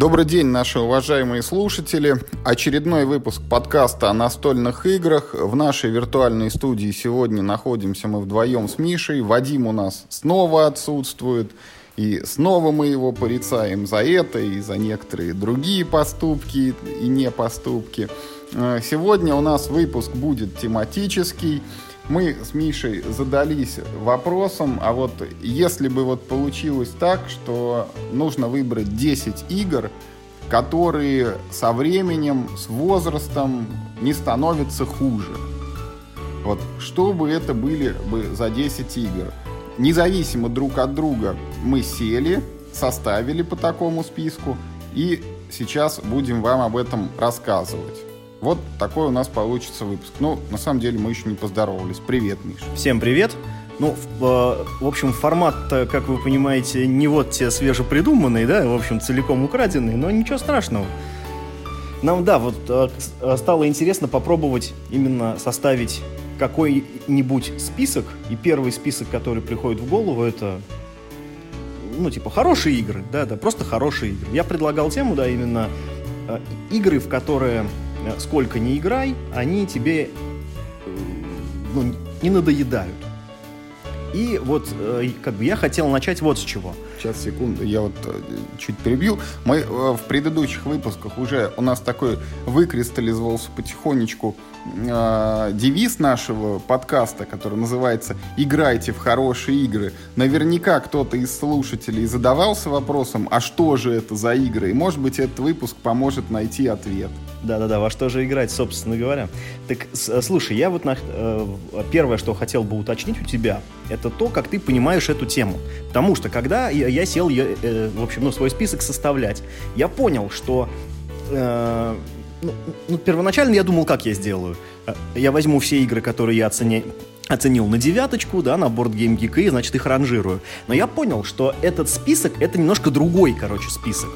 Добрый день, наши уважаемые слушатели. Очередной выпуск подкаста о настольных играх. В нашей виртуальной студии сегодня находимся мы вдвоем с Мишей. Вадим у нас снова отсутствует. И снова мы его порицаем за это и за некоторые другие поступки и не поступки. Э, сегодня у нас выпуск будет тематический мы с Мишей задались вопросом, а вот если бы вот получилось так, что нужно выбрать 10 игр, которые со временем, с возрастом не становятся хуже. Вот что бы это были бы за 10 игр? Независимо друг от друга мы сели, составили по такому списку и сейчас будем вам об этом рассказывать. Вот такой у нас получится выпуск. Ну, на самом деле, мы еще не поздоровались. Привет, Миш. Всем привет. Ну, в, э, в общем, формат, как вы понимаете, не вот те свежепридуманный, да, в общем, целиком украденный, но ничего страшного. Нам, да, вот э, э, стало интересно попробовать именно составить какой-нибудь список, и первый список, который приходит в голову, это, ну, типа, хорошие игры, да, да, просто хорошие игры. Я предлагал тему, да, именно игры, в которые Э, сколько не играй, они тебе э, ну, не надоедают. И вот э, как бы я хотел начать вот с чего. Сейчас, секунду, я вот чуть перебил. Мы в предыдущих выпусках уже у нас такой выкристаллизовался потихонечку э, девиз нашего подкаста, который называется «Играйте в хорошие игры». Наверняка кто-то из слушателей задавался вопросом, а что же это за игры? И, может быть, этот выпуск поможет найти ответ. Да-да-да, во что же играть, собственно говоря. Так, слушай, я вот на, э, первое, что хотел бы уточнить у тебя, это то, как ты понимаешь эту тему. Потому что, когда я, я сел, я, э, в общем, ну, свой список составлять, я понял, что... Э, ну, ну, первоначально я думал, как я сделаю. Э, я возьму все игры, которые я оценя... оценил на девяточку, да, на борт Game Geek, и, значит, их ранжирую. Но я понял, что этот список — это немножко другой, короче, список.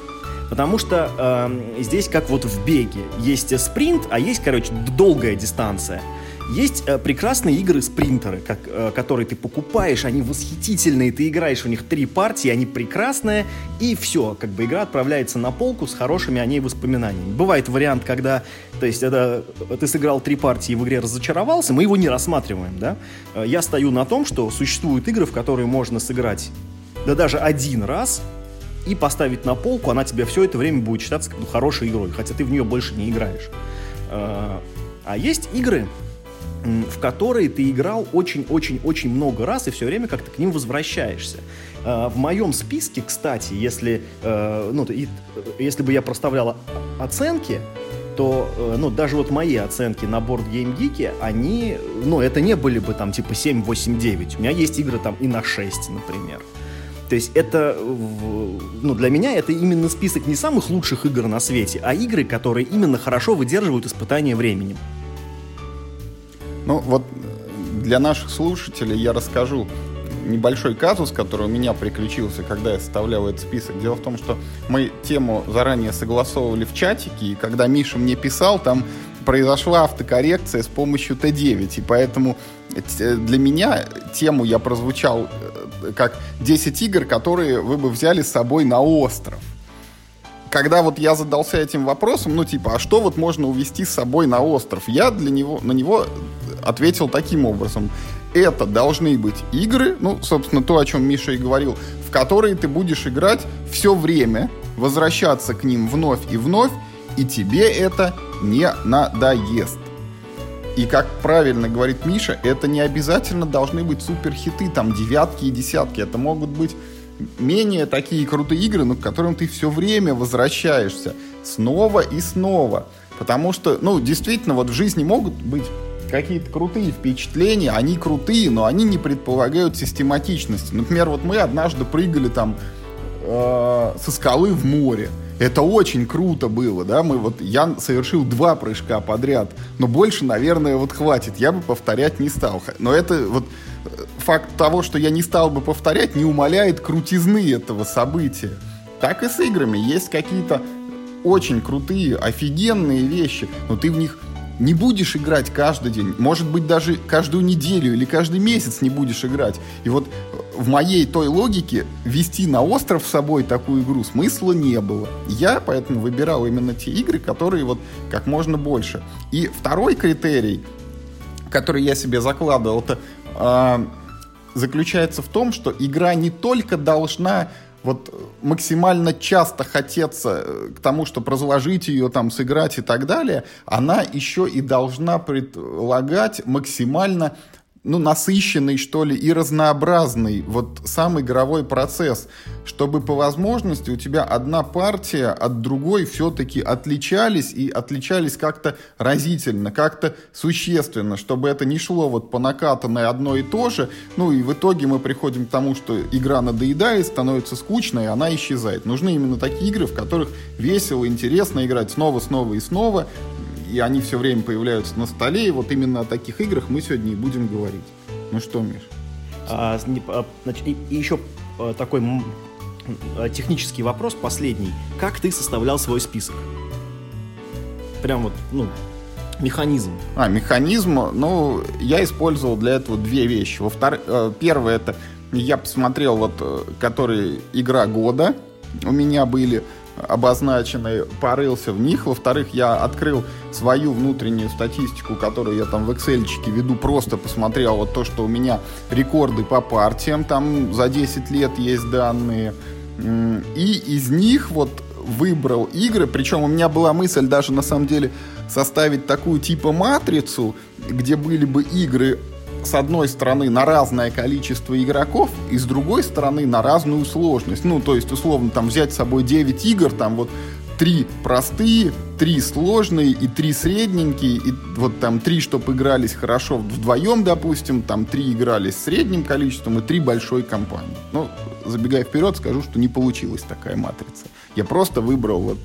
Потому что э, здесь, как вот в беге, есть спринт, а есть, короче, долгая дистанция. Есть э, прекрасные игры-спринтеры, как, э, которые ты покупаешь, они восхитительные, ты играешь в них три партии, они прекрасные, и все, как бы игра отправляется на полку с хорошими о ней воспоминаниями. Бывает вариант, когда, то есть, это, ты сыграл три партии в игре разочаровался, мы его не рассматриваем, да? Э, я стою на том, что существуют игры, в которые можно сыграть, да даже один раз, и поставить на полку, она тебе все это время будет считаться как ну, хорошей игрой, хотя ты в нее больше не играешь. А, а есть игры, в которые ты играл очень-очень-очень много раз и все время как-то к ним возвращаешься. А, в моем списке, кстати, если, э, ну, если бы я проставлял оценки, то, э, ну, даже вот мои оценки на борт Game Geek, они, ну, это не были бы там типа 7, 8, 9. У меня есть игры там и на 6, например. То есть это, ну, для меня это именно список не самых лучших игр на свете, а игры, которые именно хорошо выдерживают испытания временем. Ну, вот для наших слушателей я расскажу небольшой казус, который у меня приключился, когда я составлял этот список. Дело в том, что мы тему заранее согласовывали в чатике, и когда Миша мне писал, там произошла автокоррекция с помощью Т9, и поэтому для меня тему я прозвучал э, как 10 игр, которые вы бы взяли с собой на остров. Когда вот я задался этим вопросом, ну типа, а что вот можно увезти с собой на остров? Я для него, на него ответил таким образом. Это должны быть игры, ну, собственно, то, о чем Миша и говорил, в которые ты будешь играть все время, возвращаться к ним вновь и вновь, и тебе это не надоест. И как правильно говорит Миша, это не обязательно должны быть суперхиты, там девятки и десятки. Это могут быть менее такие крутые игры, но к которым ты все время возвращаешься снова и снова. Потому что, ну, действительно, вот в жизни могут быть какие-то крутые впечатления, они крутые, но они не предполагают систематичности. Например, вот мы однажды прыгали там э, со скалы в море. Это очень круто было, да, мы вот, я совершил два прыжка подряд, но больше, наверное, вот хватит, я бы повторять не стал. Но это вот э, факт того, что я не стал бы повторять, не умаляет крутизны этого события. Так и с играми, есть какие-то очень крутые, офигенные вещи, но ты в них не будешь играть каждый день, может быть, даже каждую неделю или каждый месяц не будешь играть. И вот в моей той логике вести на остров с собой такую игру смысла не было. Я поэтому выбирал именно те игры, которые вот как можно больше. И второй критерий, который я себе закладывал, это э, заключается в том, что игра не только должна вот максимально часто хотеться э, к тому, чтобы разложить ее, там, сыграть и так далее, она еще и должна предлагать максимально ну, насыщенный, что ли, и разнообразный вот сам игровой процесс, чтобы по возможности у тебя одна партия от другой все-таки отличались и отличались как-то разительно, как-то существенно, чтобы это не шло вот по накатанной одно и то же, ну и в итоге мы приходим к тому, что игра надоедает, становится скучной, и она исчезает. Нужны именно такие игры, в которых весело, интересно играть снова, снова и снова, и они все время появляются на столе, и вот именно о таких играх мы сегодня и будем говорить. Ну что, Миш? А, а значит, и, и еще а, такой а, технический вопрос, последний. Как ты составлял свой список? Прям вот, ну, механизм. А, механизм, ну, я использовал для этого две вещи. Во втор... Э, первое, это я посмотрел, вот, э, который игра года у меня были обозначены, порылся в них. Во-вторых, я открыл свою внутреннюю статистику, которую я там в Excel веду, просто посмотрел вот то, что у меня рекорды по партиям, там за 10 лет есть данные. И из них вот выбрал игры, причем у меня была мысль даже на самом деле составить такую типа матрицу, где были бы игры с одной стороны на разное количество игроков и с другой стороны на разную сложность. Ну, то есть, условно, там взять с собой 9 игр, там вот три простые, три сложные и три средненькие, и вот там три, чтобы игрались хорошо вдвоем, допустим, там три игрались средним количеством и три большой компании. Ну, забегая вперед, скажу, что не получилась такая матрица. Я просто выбрал вот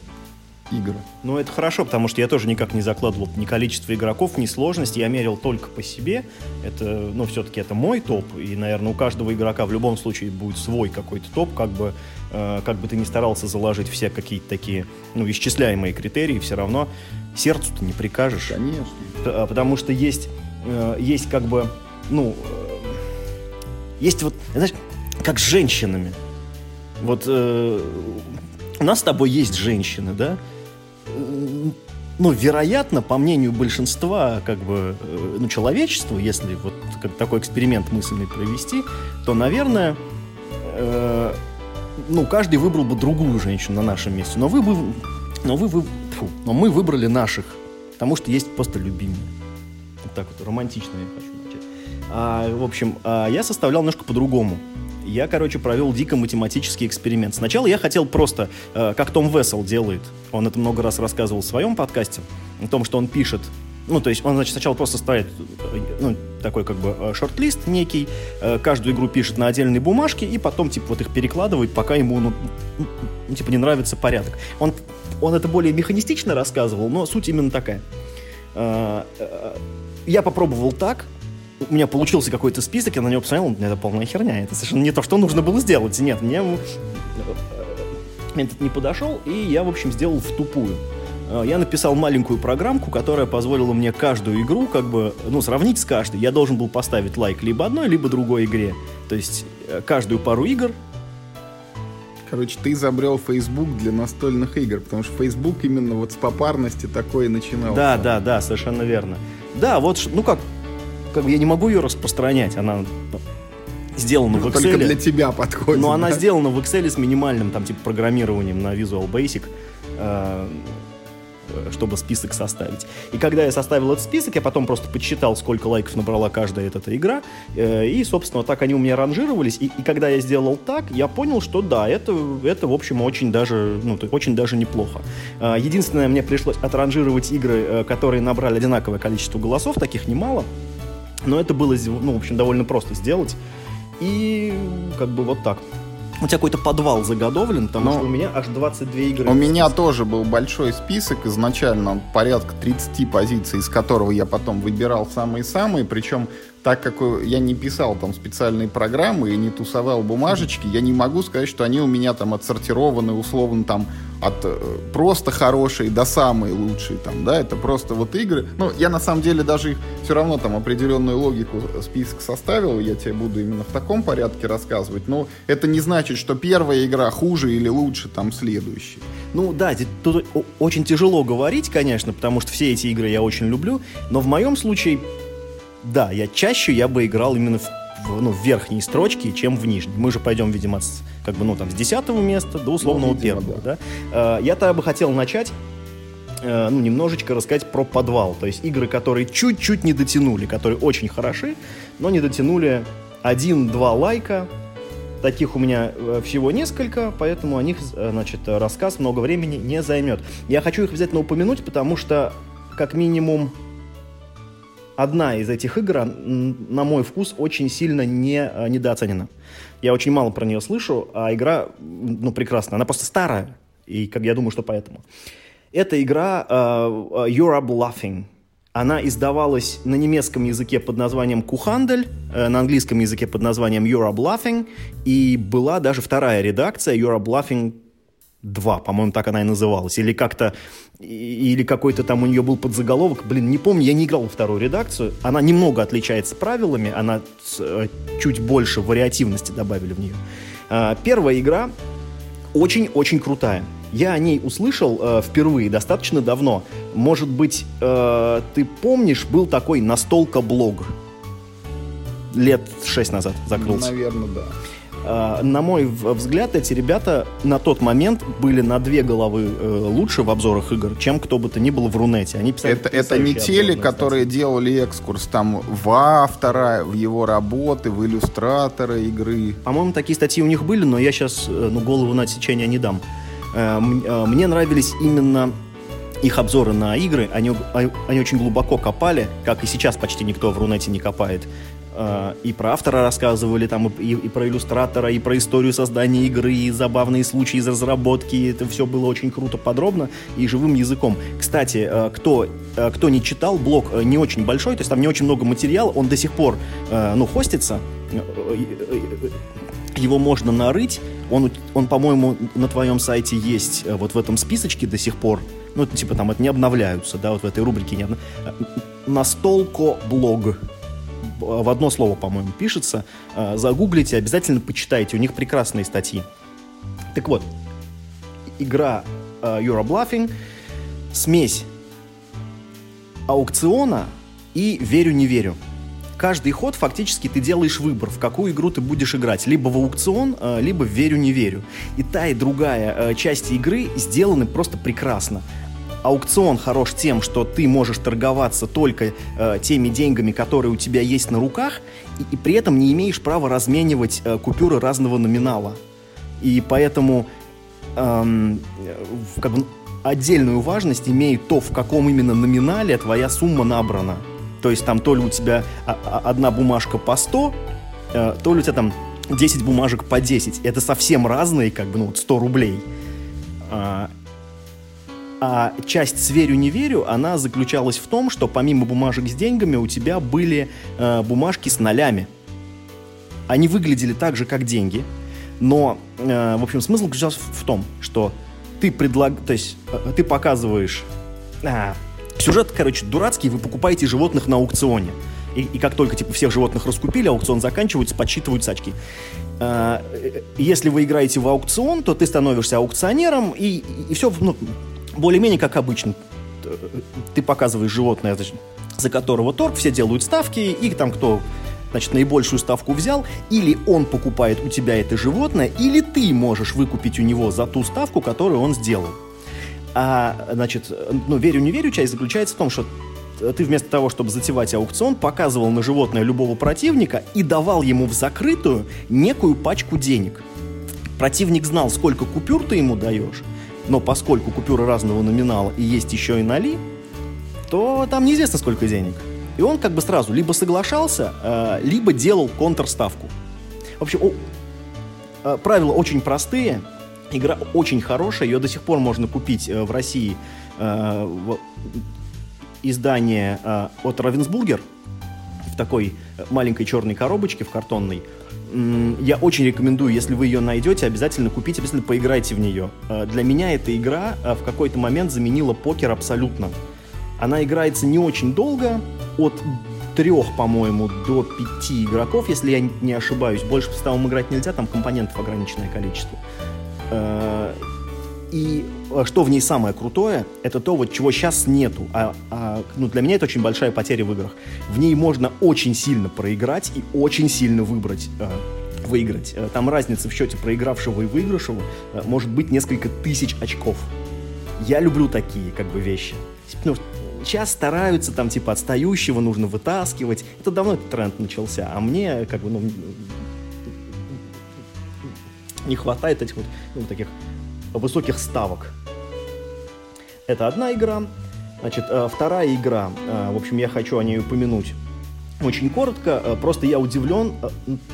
игр. Ну, это хорошо, потому что я тоже никак не закладывал ни количество игроков, ни сложность. Я мерил только по себе. Это, ну, все-таки это мой топ. И, наверное, у каждого игрока в любом случае будет свой какой-то топ. Как бы, э, как бы ты ни старался заложить все какие-то такие, ну, исчисляемые критерии, все равно сердцу-то не прикажешь. Конечно. А, потому что есть, э, есть как бы, ну, э, есть вот, знаешь, как с женщинами. Вот э, у нас с тобой есть женщины, да? Ну, вероятно, по мнению большинства, как бы, э, ну, человечества, если вот как такой эксперимент мысленный провести, то, наверное, э, ну, каждый выбрал бы другую женщину на нашем месте. Но вы бы, но вы, вы фу, но мы выбрали наших, потому что есть просто любимые. Вот так вот, романтично я хочу начать. А, в общем, а я составлял немножко по-другому я, короче, провел дико математический эксперимент. Сначала я хотел просто, э, как Том Вессел делает, он это много раз рассказывал в своем подкасте, о том, что он пишет ну, то есть он, значит, сначала просто ставит э, ну, такой как бы э, шорт-лист некий, э, каждую игру пишет на отдельной бумажке, и потом, типа, вот их перекладывает, пока ему, ну, ну типа, не нравится порядок. Он, он это более механистично рассказывал, но суть именно такая. Я попробовал так, у меня получился какой-то список, я на него посмотрел, это полная херня, это совершенно не то, что нужно было сделать. Нет, мне этот не подошел, и я, в общем, сделал в тупую. Э, я написал маленькую программку, которая позволила мне каждую игру, как бы, ну, сравнить с каждой. Я должен был поставить лайк либо одной, либо другой игре. То есть э, каждую пару игр Короче, ты изобрел Facebook для настольных игр, потому что Facebook именно вот с попарности такое начинал. Да, да, да, совершенно верно. Да, вот, ну как, как бы я не могу ее распространять, она сделана ну, в Excel. Только для тебя подходит. Но да? она сделана в Excel с минимальным там типа программированием на Visual Basic, э, чтобы список составить. И когда я составил этот список, я потом просто подсчитал, сколько лайков набрала каждая эта эта игра, э, и, собственно, так они у меня ранжировались. И, и когда я сделал так, я понял, что да, это, это в общем, очень даже, ну, очень даже неплохо. Э, единственное, мне пришлось отранжировать игры, э, которые набрали одинаковое количество голосов, таких немало. Но это было, ну, в общем, довольно просто сделать. И как бы вот так. У тебя какой-то подвал заготовлен, потому Но что у меня аж 22 игры. У меня тоже был большой список изначально, порядка 30 позиций, из которого я потом выбирал самые-самые, причем так как я не писал там специальные программы и не тусовал бумажечки, я не могу сказать, что они у меня там отсортированы условно там от э, просто хорошие до самые лучшие там, да, это просто вот игры. Ну, я на самом деле даже их все равно там определенную логику э, список составил, я тебе буду именно в таком порядке рассказывать, но это не значит, что первая игра хуже или лучше там следующей. Ну да, тут очень тяжело говорить, конечно, потому что все эти игры я очень люблю, но в моем случае, да, я чаще я бы играл именно в в, ну, в верхней строчке, чем в нижней. Мы же пойдем, видимо, с, как бы, ну, там, с десятого места до условного ну, видимо, первого. Да. Да? Э, я тогда бы хотел начать э, ну, немножечко рассказать про подвал. То есть игры, которые чуть-чуть не дотянули, которые очень хороши, но не дотянули один-два лайка. Таких у меня э, всего несколько, поэтому о них, э, значит, рассказ много времени не займет. Я хочу их обязательно упомянуть, потому что, как минимум, одна из этих игр, на мой вкус, очень сильно не, э, недооценена. Я очень мало про нее слышу, а игра, ну, прекрасная. Она просто старая, и как я думаю, что поэтому. Эта игра uh, You're Bluffing. Она издавалась на немецком языке под названием Кухандель, на английском языке под названием You're Bluffing, и была даже вторая редакция You're Bluffing 2, по-моему, так она и называлась, или как-то, или какой-то там у нее был подзаголовок, блин, не помню, я не играл во вторую редакцию, она немного отличается правилами, она э, чуть больше вариативности добавили в нее. А, первая игра очень-очень крутая. Я о ней услышал э, впервые достаточно давно. Может быть, э, ты помнишь, был такой настолка-блог лет шесть назад закрылся. Наверное, да. А, на мой взгляд, эти ребята на тот момент были на две головы э, лучше в обзорах игр, чем кто бы то ни был в Рунете. Они писали это, это не те ли, которые делали экскурс там в автора, в его работы, в иллюстраторы игры? По-моему, такие статьи у них были, но я сейчас э, ну, голову на отсечение не дам. Э, мне нравились именно их обзоры на игры, они, они очень глубоко копали, как и сейчас почти никто в Рунете не копает. А, и про автора рассказывали, там, и, и про иллюстратора, и про историю создания игры, и забавные случаи из разработки. Это все было очень круто, подробно и живым языком. Кстати, а, кто, а, кто не читал, блог не очень большой, то есть там не очень много материала, он до сих пор, ну, хостится, его можно нарыть, он, он по-моему, на твоем сайте есть вот в этом списочке до сих пор, ну, типа там это не обновляются, да, вот в этой рубрике не обновляются. Настолко блог в одно слово, по-моему, пишется. Э, загуглите, обязательно почитайте, у них прекрасные статьи. Так вот, игра uh, You're Bluffing, смесь аукциона и верю-не верю. Каждый ход фактически ты делаешь выбор, в какую игру ты будешь играть. Либо в аукцион, э, либо в верю-не верю. И та, и другая часть игры сделаны просто прекрасно аукцион хорош тем, что ты можешь торговаться только э, теми деньгами, которые у тебя есть на руках, и, и при этом не имеешь права разменивать э, купюры разного номинала. И поэтому эм, как бы отдельную важность имеет то, в каком именно номинале твоя сумма набрана. То есть там то ли у тебя а, а, одна бумажка по 100, э, то ли у тебя там 10 бумажек по 10. Это совсем разные, как бы, ну, 100 рублей. А, часть «Сверю, не верю», она заключалась в том, что помимо бумажек с деньгами у тебя были э, бумажки с нолями. Они выглядели так же, как деньги, но, э, в общем, смысл заключался в, том, что ты предлаг... То есть э, ты показываешь... А, сюжет, короче, дурацкий, вы покупаете животных на аукционе. И, и как только типа всех животных раскупили, аукцион заканчивается, подсчитываются очки. А, э, если вы играете в аукцион, то ты становишься аукционером, и, и, и все, ну, более-менее как обычно. Ты показываешь животное, за которого торг, все делают ставки, и там кто значит, наибольшую ставку взял, или он покупает у тебя это животное, или ты можешь выкупить у него за ту ставку, которую он сделал. А, значит, ну, верю, не верю, часть заключается в том, что ты вместо того, чтобы затевать аукцион, показывал на животное любого противника и давал ему в закрытую некую пачку денег. Противник знал, сколько купюр ты ему даешь, но поскольку купюры разного номинала и есть еще и ноли, то там неизвестно сколько денег. И он как бы сразу либо соглашался, э, либо делал контрставку. В общем, э, правила очень простые, игра очень хорошая, ее до сих пор можно купить э, в России издание от Равенсбургер такой маленькой черной коробочке, в картонной. Я очень рекомендую, если вы ее найдете, обязательно купите, обязательно поиграйте в нее. Для меня эта игра в какой-то момент заменила покер абсолютно. Она играется не очень долго, от трех, по-моему, до пяти игроков, если я не ошибаюсь. Больше по играть нельзя, там компонентов ограниченное количество. Э, и э, что в ней самое крутое, это то, вот чего сейчас нету. А, а, ну, для меня это очень большая потеря в играх. В ней можно очень сильно проиграть и очень сильно выбрать, э, выиграть. Э, там разница в счете проигравшего и выигравшего э, может быть несколько тысяч очков. Я люблю такие как бы вещи. Ну, сейчас стараются там типа отстающего нужно вытаскивать. Это давно этот тренд начался, а мне как бы ну, не хватает этих вот ну, таких высоких ставок. Это одна игра. Значит, э, вторая игра, э, в общем, я хочу о ней упомянуть. Очень коротко, э, просто я удивлен,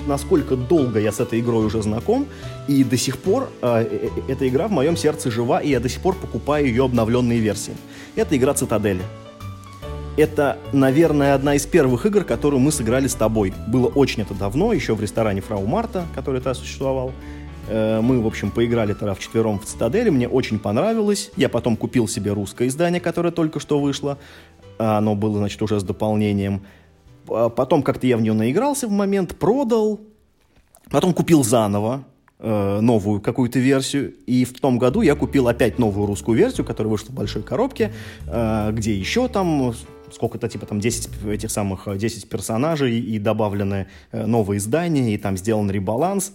насколько долго я с этой игрой уже знаком, и до сих пор эта игра в моем сердце жива, и я до сих пор покупаю ее обновленные версии. Это игра Цитадели. Это, наверное, одна из первых игр, которую мы сыграли с тобой. Было очень это давно, еще в ресторане Фрау Марта, который тогда существовал. Э, мы, в общем, поиграли тогда в четвером в Цитадели, мне очень понравилось. Я потом купил себе русское издание, которое только что вышло. Оно было, значит, уже с дополнением. Потом как-то я в нее наигрался в момент, продал. Потом купил заново э, новую какую-то версию. И в том году я купил опять новую русскую версию, которая вышла в большой коробке, э, где еще там сколько-то, типа, там 10 этих самых, 10 персонажей, и добавлены новые издания, и там сделан ребаланс.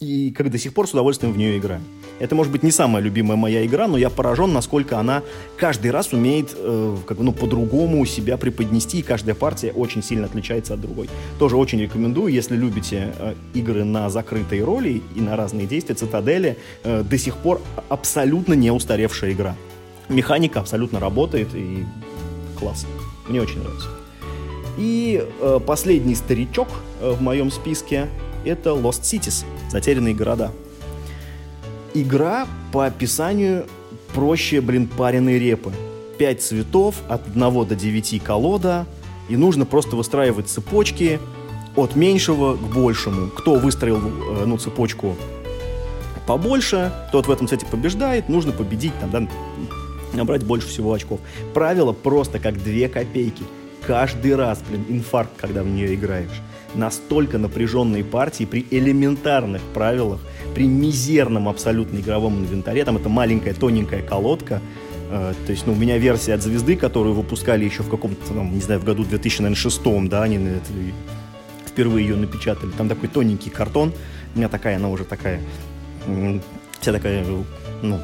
И как до сих пор с удовольствием в нее играю. Это, может быть, не самая любимая моя игра, но я поражен, насколько она каждый раз умеет э, как бы, ну, по-другому себя преподнести, и каждая партия очень сильно отличается от другой. Тоже очень рекомендую, если любите э, игры на закрытые роли и на разные действия, Цитадели э, до сих пор абсолютно не устаревшая игра. Механика абсолютно работает, и класс. Мне очень нравится. И э, последний старичок э, в моем списке это Lost Cities, затерянные города. Игра по описанию проще, блин, пареной репы. Пять цветов, от 1 до 9 колода, и нужно просто выстраивать цепочки от меньшего к большему. Кто выстроил э, ну, цепочку побольше, тот в этом цвете побеждает, нужно победить, там, да, набрать больше всего очков. Правило просто как две копейки. Каждый раз, блин, инфаркт, когда в нее играешь. Настолько напряженные партии при элементарных правилах, при мизерном абсолютно игровом инвентаре, там это маленькая тоненькая колодка, э, то есть, ну, у меня версия от звезды, которую выпускали еще в каком-то, ну, не знаю, в году 2006, да, они впервые ее напечатали. Там такой тоненький картон. У меня такая, она уже такая, вся такая, ну,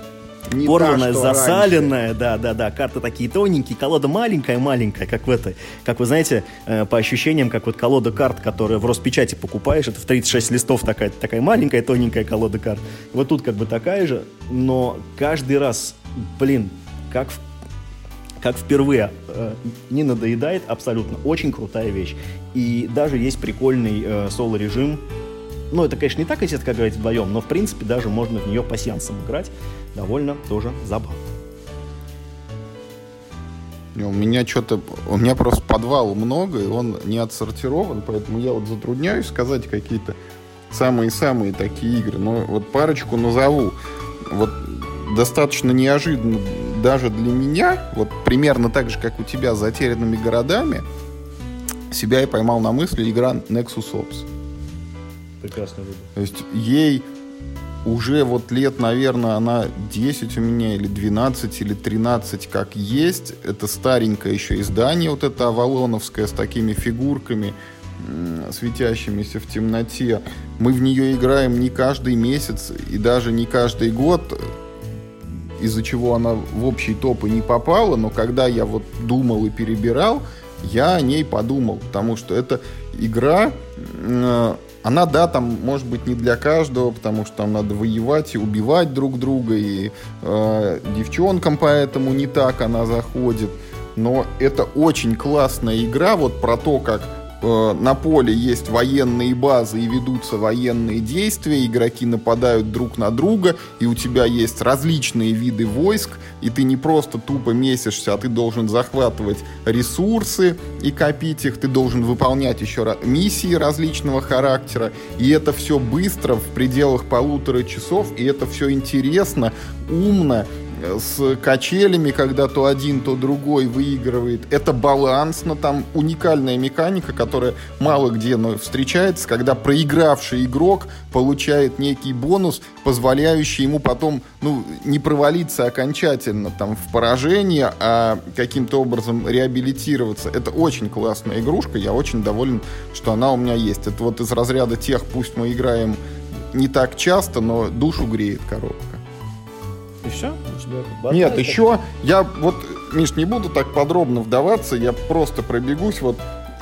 не порванная, та, засаленная, раньше. да, да, да, карты такие тоненькие, колода маленькая-маленькая, как в этой, как вы знаете, э, по ощущениям, как вот колода карт, которая в Роспечати покупаешь, это в 36 листов такая, такая маленькая, тоненькая колода карт. Вот тут как бы такая же, но каждый раз, блин, как в как впервые э, не надоедает абсолютно. Очень крутая вещь. И даже есть прикольный э, соло-режим. Ну, это, конечно, не так, если как говорить вдвоем, но, в принципе, даже можно в нее по сеансам играть довольно тоже забавно. У меня что-то, у меня просто подвал много, и он не отсортирован, поэтому я вот затрудняюсь сказать какие-то самые-самые такие игры. Но вот парочку назову. Вот достаточно неожиданно даже для меня, вот примерно так же, как у тебя с затерянными городами, себя я поймал на мысли игра Nexus Ops. Прекрасный выбор. То есть ей уже вот лет, наверное, она 10 у меня, или 12, или 13, как есть. Это старенькое еще издание, вот это Авалоновское, с такими фигурками, светящимися в темноте. Мы в нее играем не каждый месяц и даже не каждый год, из-за чего она в общий топ и не попала, но когда я вот думал и перебирал, я о ней подумал, потому что это игра, она, да, там, может быть, не для каждого, потому что там надо воевать и убивать друг друга, и э, девчонкам поэтому не так она заходит. Но это очень классная игра, вот про то, как на поле есть военные базы и ведутся военные действия, игроки нападают друг на друга, и у тебя есть различные виды войск, и ты не просто тупо месишься, а ты должен захватывать ресурсы и копить их, ты должен выполнять еще миссии различного характера, и это все быстро, в пределах полутора часов, и это все интересно, умно, с качелями, когда то один, то другой выигрывает. Это балансно, там уникальная механика, которая мало где но встречается, когда проигравший игрок получает некий бонус, позволяющий ему потом ну, не провалиться окончательно там, в поражение, а каким-то образом реабилитироваться. Это очень классная игрушка, я очень доволен, что она у меня есть. Это вот из разряда тех, пусть мы играем не так часто, но душу греет коробка. И все? Нет, еще я вот, Миш, не буду так подробно вдаваться, я просто пробегусь. Вот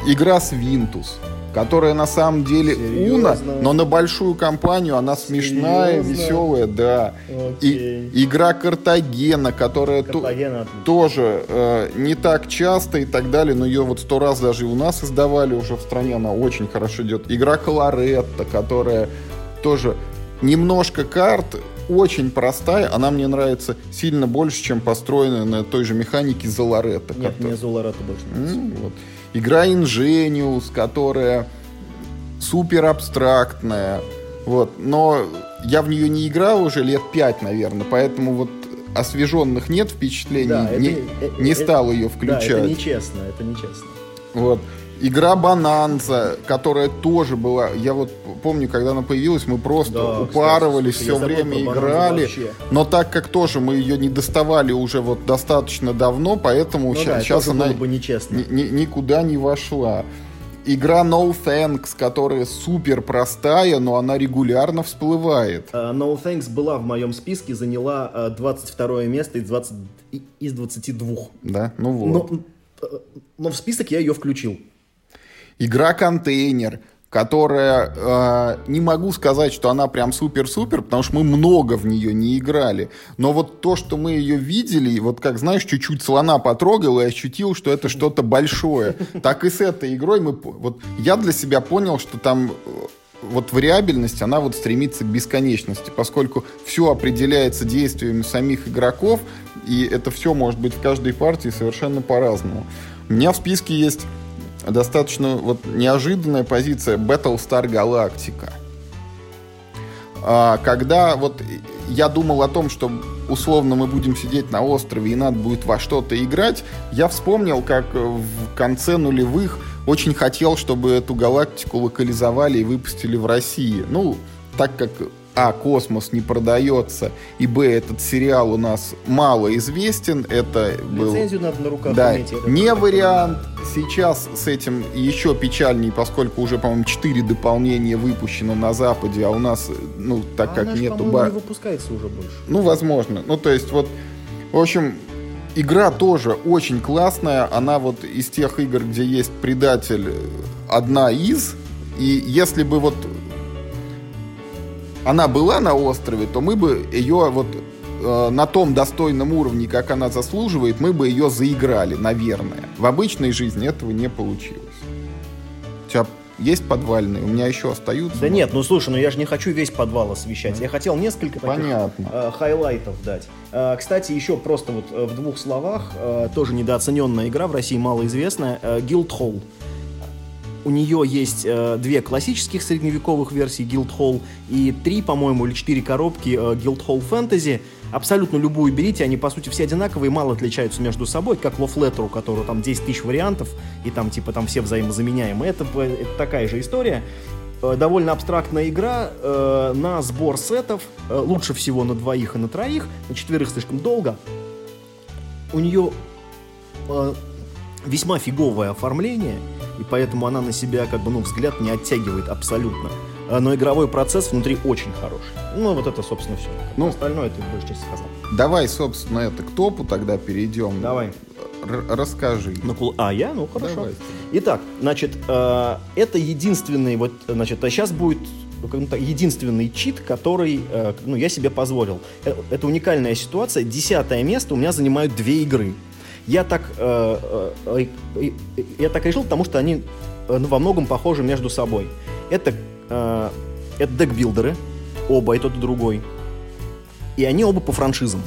игра с Винтус которая на самом деле Уна, но на большую компанию она смешная, Серьезно? веселая, да. И игра Картагена, которая Картагена, то, тоже э, не так часто и так далее, но ее вот сто раз даже и у нас издавали уже в стране, она очень хорошо идет. Игра Колоретта, которая тоже немножко карт, очень простая, она мне нравится сильно больше, чем построенная на той же механике Золоретта. Нет, мне Золоретта больше нравится. Mm, вот. Игра Ingenius, которая супер абстрактная, вот, но я в нее не играл уже лет пять, наверное, поэтому вот освеженных нет впечатлений, да, не, это, не это, стал ее включать. Да, это нечестно, это нечестно. Вот. Игра Бананза, которая тоже была, я вот помню, когда она появилась, мы просто да, упарывались, кстати, все время играли. Но так как тоже мы ее не доставали уже вот достаточно давно, поэтому ну, ща, да, сейчас она бы нечестно. Ни, ни, никуда не вошла. Игра No Thanks, которая супер простая, но она регулярно всплывает. Uh, no Thanks была в моем списке, заняла uh, э, 22 место из, 20, из 22. Да, ну вот. Но, э, но в список я ее включил. Игра контейнер, которая, э, не могу сказать, что она прям супер-супер, потому что мы много в нее не играли. Но вот то, что мы ее видели, вот как, знаешь, чуть-чуть слона потрогал и ощутил, что это что-то большое. Так и с этой игрой мы... Вот я для себя понял, что там э, вот вариабельность, она вот стремится к бесконечности, поскольку все определяется действиями самих игроков, и это все может быть в каждой партии совершенно по-разному. У меня в списке есть достаточно вот неожиданная позиция Battlestar Galactica. А, когда вот я думал о том, что условно мы будем сидеть на острове и надо будет во что-то играть, я вспомнил, как в конце нулевых очень хотел, чтобы эту галактику локализовали и выпустили в России. Ну, так как а, космос не продается, и б, этот сериал у нас мало известен, это был... Лицензию надо на руках да, иметь. Не вариант. Сейчас с этим еще печальней, поскольку уже, по-моему, четыре дополнения выпущено на Западе, а у нас, ну, так а как она нету... Бар... не выпускается уже больше. Ну, возможно. Ну, то есть, вот, в общем, игра тоже очень классная. Она вот из тех игр, где есть предатель, одна из. И если бы вот она была на острове, то мы бы ее вот э, на том достойном уровне, как она заслуживает, мы бы ее заиграли, наверное. В обычной жизни этого не получилось. У тебя есть подвальные? У меня еще остаются. Да но... нет, ну слушай, ну я же не хочу весь подвал освещать. Я хотел несколько Понятно. таких э, хайлайтов дать. Э, кстати, еще просто вот э, в двух словах, э, тоже недооцененная игра в России, малоизвестная, э, Guildhall. У нее есть э, две классических средневековых версии Guildhall и три, по-моему, или четыре коробки э, Guildhall Fantasy. Абсолютно любую берите, они, по сути, все одинаковые, мало отличаются между собой, как Love Letter, у которого там 10 тысяч вариантов, и там, типа, там все взаимозаменяемые. Это, это такая же история э, довольно абстрактная игра э, на сбор сетов. Э, лучше всего на двоих и на троих. На четверых слишком долго. У нее э, весьма фиговое оформление и поэтому она на себя, как бы, ну, взгляд не оттягивает абсолютно. Но игровой процесс внутри очень хороший. Ну, вот это, собственно, все. Ну, остальное ты больше часть сказал. Давай, собственно, это к топу тогда перейдем. Давай. Р расскажи. Ну, а я? Ну, хорошо. Давай. Итак, значит, э, это единственный, вот, значит, а сейчас будет единственный чит, который э, ну, я себе позволил. Э, это уникальная ситуация. Десятое место у меня занимают две игры. Я так, э, э, э, я так решил, потому что они ну, во многом похожи между собой. Это, э, это декбилдеры, оба, и тот, и другой. И они оба по франшизам.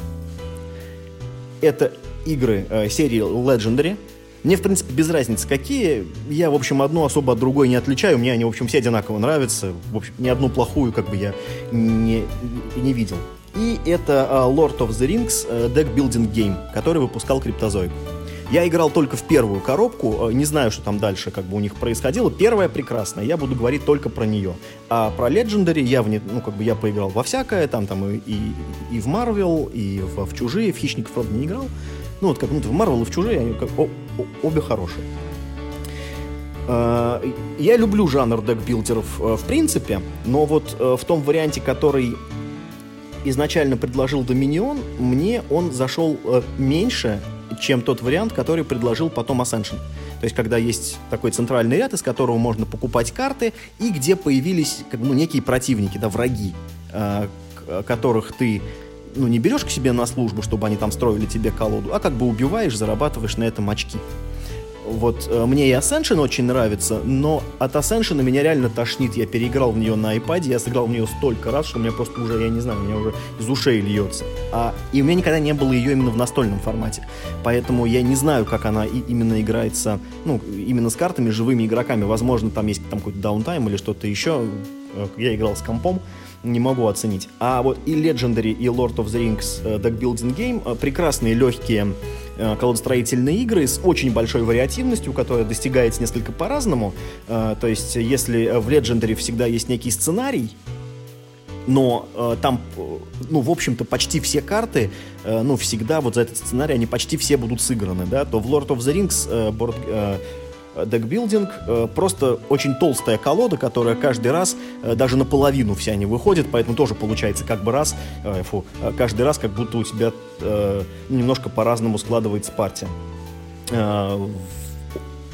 Это игры э, серии Legendary. Мне, в принципе, без разницы, какие. Я, в общем, одну особо от другой не отличаю. Мне они, в общем, все одинаково нравятся. В общем, ни одну плохую, как бы, я не, не видел. И это uh, Lord of the Rings uh, Deck Building Game, который выпускал Криптозоик. Я играл только в первую коробку, не знаю, что там дальше как бы у них происходило. Первая прекрасная, я буду говорить только про нее. А про Legendary я, в не, ну, как бы я поиграл во всякое, там, там и, и, и в Marvel, и в, в Чужие, в Хищников, правда, не играл. Ну, вот как ну, в Marvel и в Чужие, они как, о, о, обе хорошие. А, я люблю жанр декбилдеров в принципе, но вот в том варианте, который изначально предложил Доминион, мне он зашел меньше, чем тот вариант, который предложил потом Ascension. То есть, когда есть такой центральный ряд, из которого можно покупать карты, и где появились как, ну, некие противники, да, враги, э, которых ты ну, не берешь к себе на службу, чтобы они там строили тебе колоду, а как бы убиваешь, зарабатываешь на этом очки. Вот э, мне и Ascension очень нравится, но от Ascension меня реально тошнит. Я переиграл в нее на iPad, я сыграл в нее столько раз, что у меня просто уже, я не знаю, у меня уже из ушей льется. А, и у меня никогда не было ее именно в настольном формате. Поэтому я не знаю, как она и, именно играется, ну, именно с картами, живыми игроками. Возможно, там есть там какой-то даунтайм или что-то еще. Э, я играл с компом не могу оценить. А вот и Legendary, и Lord of the Rings uh, Deck Building Game прекрасные, легкие колодостроительные игры с очень большой вариативностью, которая достигается несколько по-разному. Uh, то есть, если в Legendary всегда есть некий сценарий, но э, там, ну, в общем-то, почти все карты, э, ну, всегда вот за этот сценарий, они почти все будут сыграны, да, то в Lord of the Rings э, board, э, декбилдинг, э, просто очень толстая колода, которая каждый раз э, даже наполовину вся не выходит, поэтому тоже получается как бы раз, э, фу, каждый раз как будто у тебя немножко по-разному складывается партия.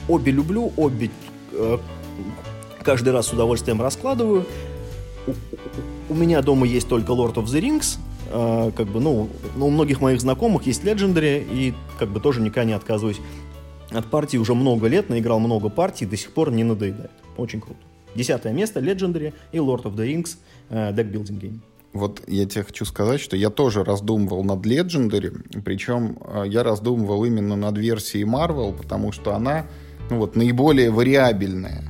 Обе люблю, обе каждый раз с удовольствием раскладываю. У меня дома есть только Lord of the Rings, как бы, ну, у многих моих знакомых есть Legendary, и как бы тоже никогда не отказываюсь от партии уже много лет, наиграл много партий, до сих пор не надоедает. Очень круто. Десятое место Legendary и Lord of the Rings Deck Building Game. Вот я тебе хочу сказать, что я тоже раздумывал над Legendary, причем э, я раздумывал именно над версией Marvel, потому что она ну вот, наиболее вариабельная.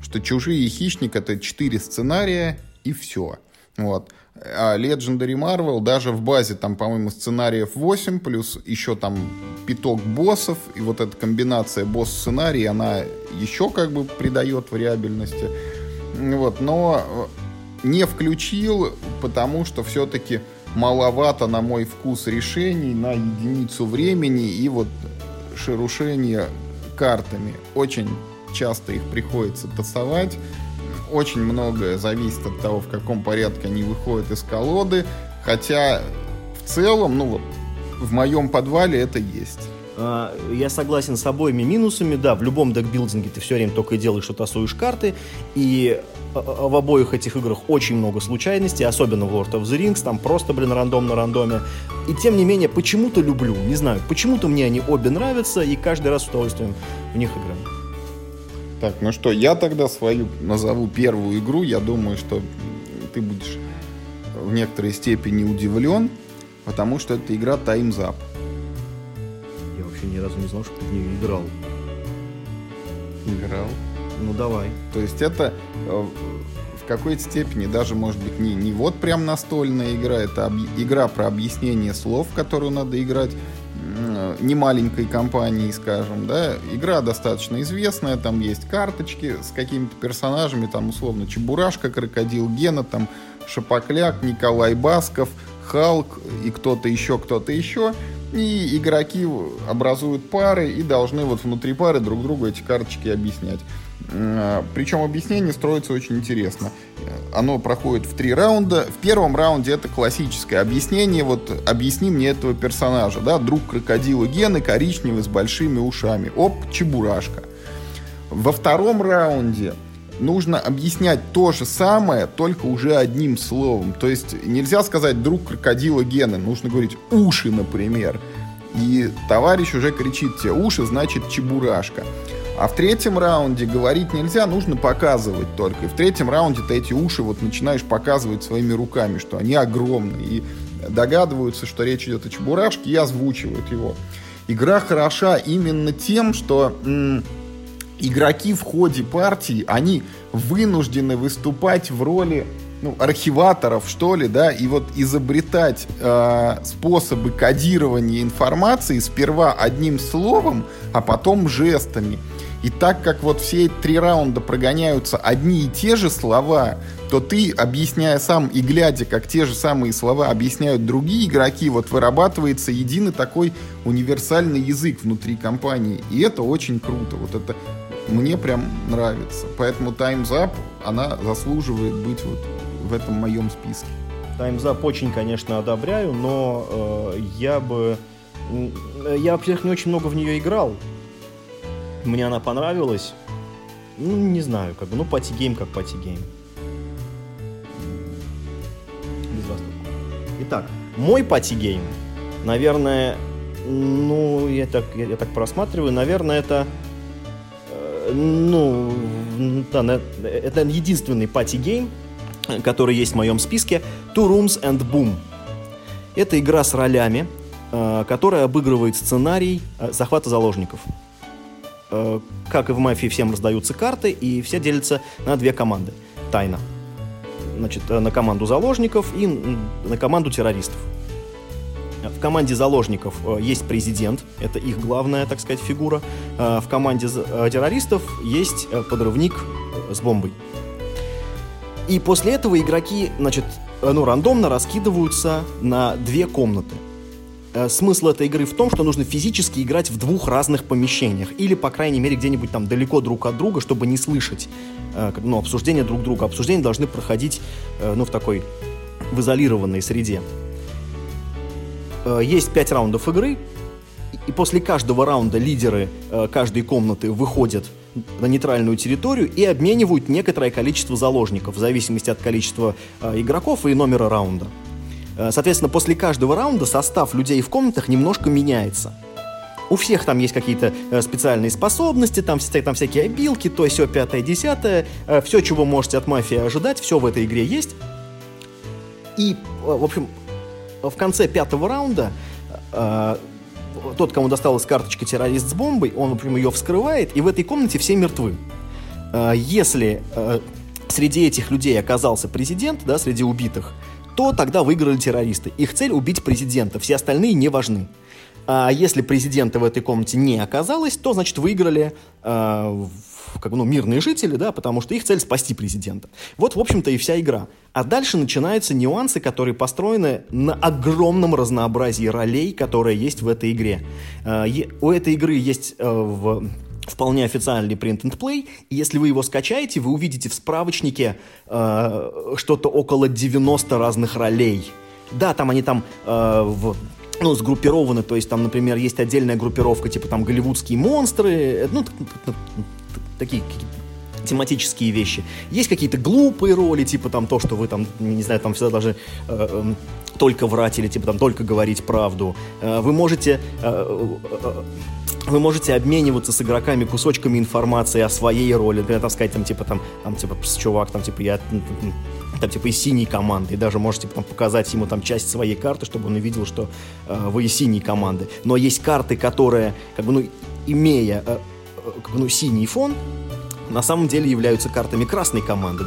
Что «Чужие» и «Хищник» — это четыре сценария и все. Вот. А Legendary Marvel даже в базе там, по-моему, сценариев 8, плюс еще там пяток боссов, и вот эта комбинация босс-сценарий, она еще как бы придает вариабельности. Вот, но э, не включил, потому что все-таки маловато на мой вкус решений на единицу времени и вот шерушение картами. Очень часто их приходится тасовать очень многое зависит от того, в каком порядке они выходят из колоды. Хотя в целом, ну вот, в моем подвале это есть. А, я согласен с обоими минусами. Да, в любом декбилдинге ты все время только и делаешь, что тасуешь карты. И а, а, в обоих этих играх очень много случайностей, особенно в Lord of the Rings, там просто, блин, рандом на рандоме. И тем не менее, почему-то люблю, не знаю, почему-то мне они обе нравятся, и каждый раз с удовольствием в них играю. Так, ну что, я тогда свою назову первую игру. Я думаю, что ты будешь в некоторой степени удивлен, потому что это игра Time's Up. Я вообще ни разу не знал, что ты в нее играл. Играл? Ну давай. То есть это э, в какой-то степени даже, может быть, не, не вот прям настольная игра, это об, игра про объяснение слов, которую надо играть не маленькой компании, скажем, да, игра достаточно известная, там есть карточки с какими-то персонажами, там условно Чебурашка, Крокодил Гена, там Шапокляк, Николай Басков, Халк и кто-то еще, кто-то еще. И игроки образуют пары и должны вот внутри пары друг другу эти карточки объяснять. А, Причем объяснение строится очень интересно. Оно проходит в три раунда. В первом раунде это классическое объяснение. Вот объясни мне этого персонажа. Да? Друг крокодила Гены, коричневый, с большими ушами. Оп, чебурашка. Во втором раунде нужно объяснять то же самое, только уже одним словом. То есть нельзя сказать друг крокодила Гены, нужно говорить уши, например. И товарищ уже кричит тебе уши, значит чебурашка. А в третьем раунде говорить нельзя, нужно показывать только. И в третьем раунде ты эти уши вот начинаешь показывать своими руками, что они огромные. И догадываются, что речь идет о чебурашке, и озвучивают его. Игра хороша именно тем, что игроки в ходе партии, они вынуждены выступать в роли ну, архиваторов, что ли, да, и вот изобретать э, способы кодирования информации сперва одним словом, а потом жестами. И так как вот все три раунда прогоняются одни и те же слова, то ты, объясняя сам и глядя, как те же самые слова объясняют другие игроки, вот вырабатывается единый такой универсальный язык внутри компании. И это очень круто. Вот это мне прям нравится. Поэтому Time's Up, она заслуживает быть вот в этом моем списке. Time's Up очень, конечно, одобряю, но э, я бы... Я, во-первых, не очень много в нее играл. Мне она понравилась. Ну, не знаю, как бы, ну, party game как party game. Без восторга. Итак, мой party game, наверное, ну, я так, я, я так просматриваю, наверное, это ну, да, это единственный party game, который есть в моем списке, Two Rooms and Boom. Это игра с ролями, э, которая обыгрывает сценарий э, захвата заложников. Э, как и в «Мафии» всем раздаются карты, и все делятся на две команды. Тайна. Значит, на команду заложников и на команду террористов. В команде заложников э, есть президент, это их главная, так сказать, фигура. Э, в команде э, террористов есть подрывник с бомбой. И после этого игроки, значит, ну, рандомно раскидываются на две комнаты. Смысл этой игры в том, что нужно физически играть в двух разных помещениях. Или, по крайней мере, где-нибудь там далеко друг от друга, чтобы не слышать ну, обсуждения друг друга. Обсуждения должны проходить ну, в такой в изолированной среде. Э, есть пять раундов игры, и после каждого раунда лидеры э, каждой комнаты выходят на нейтральную территорию и обменивают некоторое количество заложников в зависимости от количества э, игроков и номера раунда. Соответственно, после каждого раунда состав людей в комнатах немножко меняется. У всех там есть какие-то специальные способности, там, там всякие обилки, то все пятое, десятое, все, чего можете от мафии ожидать, все в этой игре есть. И, в общем, в конце пятого раунда э, тот, кому досталась карточка террорист с бомбой, он, например, ее вскрывает, и в этой комнате все мертвы. Э, если э, среди этих людей оказался президент, да, среди убитых, то тогда выиграли террористы. Их цель убить президента, все остальные не важны. А если президента в этой комнате не оказалось, то, значит, выиграли э, как ну, мирные жители, да, потому что их цель спасти президента. Вот, в общем-то, и вся игра. А дальше начинаются нюансы, которые построены на огромном разнообразии ролей, которые есть в этой игре. Э, у этой игры есть э, в вполне официальный print and play, и если вы его скачаете, вы увидите в справочнике э, что-то около 90 разных ролей. Да, там они там э, в ну, сгруппированы, то есть там, например, есть отдельная группировка, типа там голливудские монстры, ну, такие тематические вещи. Есть какие-то глупые роли, типа там то, что вы там, не знаю, там всегда должны э, э, только врать или типа там только говорить правду. Э, вы можете э, э, вы можете обмениваться с игроками кусочками информации о своей роли. Например, там сказать, там, типа, там, там, типа, чувак, там, типа, я, там, типа, из синей команды. И даже можете там, показать ему там часть своей карты, чтобы он увидел, что э, вы из синей команды. Но есть карты, которые, как бы, ну, имея э, как бы, ну, синий фон, на самом деле являются картами красной команды.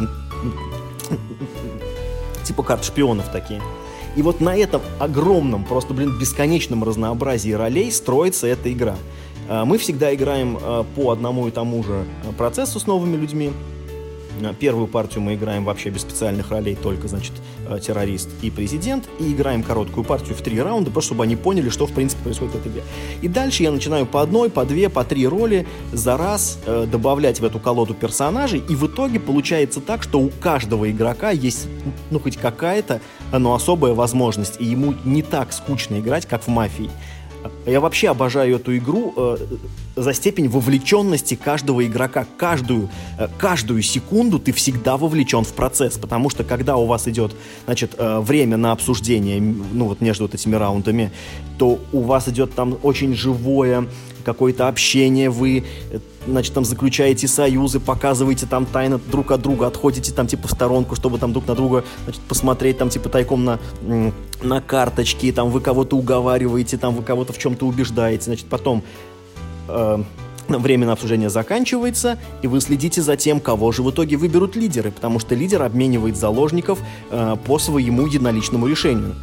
Типа карт шпионов такие. И вот на этом огромном, просто, блин, бесконечном разнообразии ролей строится эта игра. А, мы всегда играем а, по одному и тому же процессу с новыми людьми. Э, первую партию мы играем вообще без специальных ролей, только, значит, э, террорист и президент, и играем короткую партию в три раунда, просто чтобы они поняли, что, в принципе, происходит в этой игре. И дальше я начинаю по одной, по две, по три роли за раз э, добавлять в эту колоду персонажей, и в итоге получается так, что у каждого игрока есть, ну, хоть какая-то, но особая возможность, и ему не так скучно играть, как в «Мафии». Я вообще обожаю эту игру э, за степень вовлеченности каждого игрока. Каждую, э, каждую секунду ты всегда вовлечен в процесс, потому что когда у вас идет значит, э, время на обсуждение, ну вот между вот этими раундами, то у вас идет там очень живое какое-то общение, вы значит, там заключаете союзы, показываете там тайно друг от друга, отходите там типа в сторонку, чтобы там друг на друга значит, посмотреть там типа тайком на, на карточки, там вы кого-то уговариваете, там вы кого-то в чем-то убеждаете, значит, потом э, время на обсуждение заканчивается, и вы следите за тем, кого же в итоге выберут лидеры, потому что лидер обменивает заложников э, по своему единоличному решению.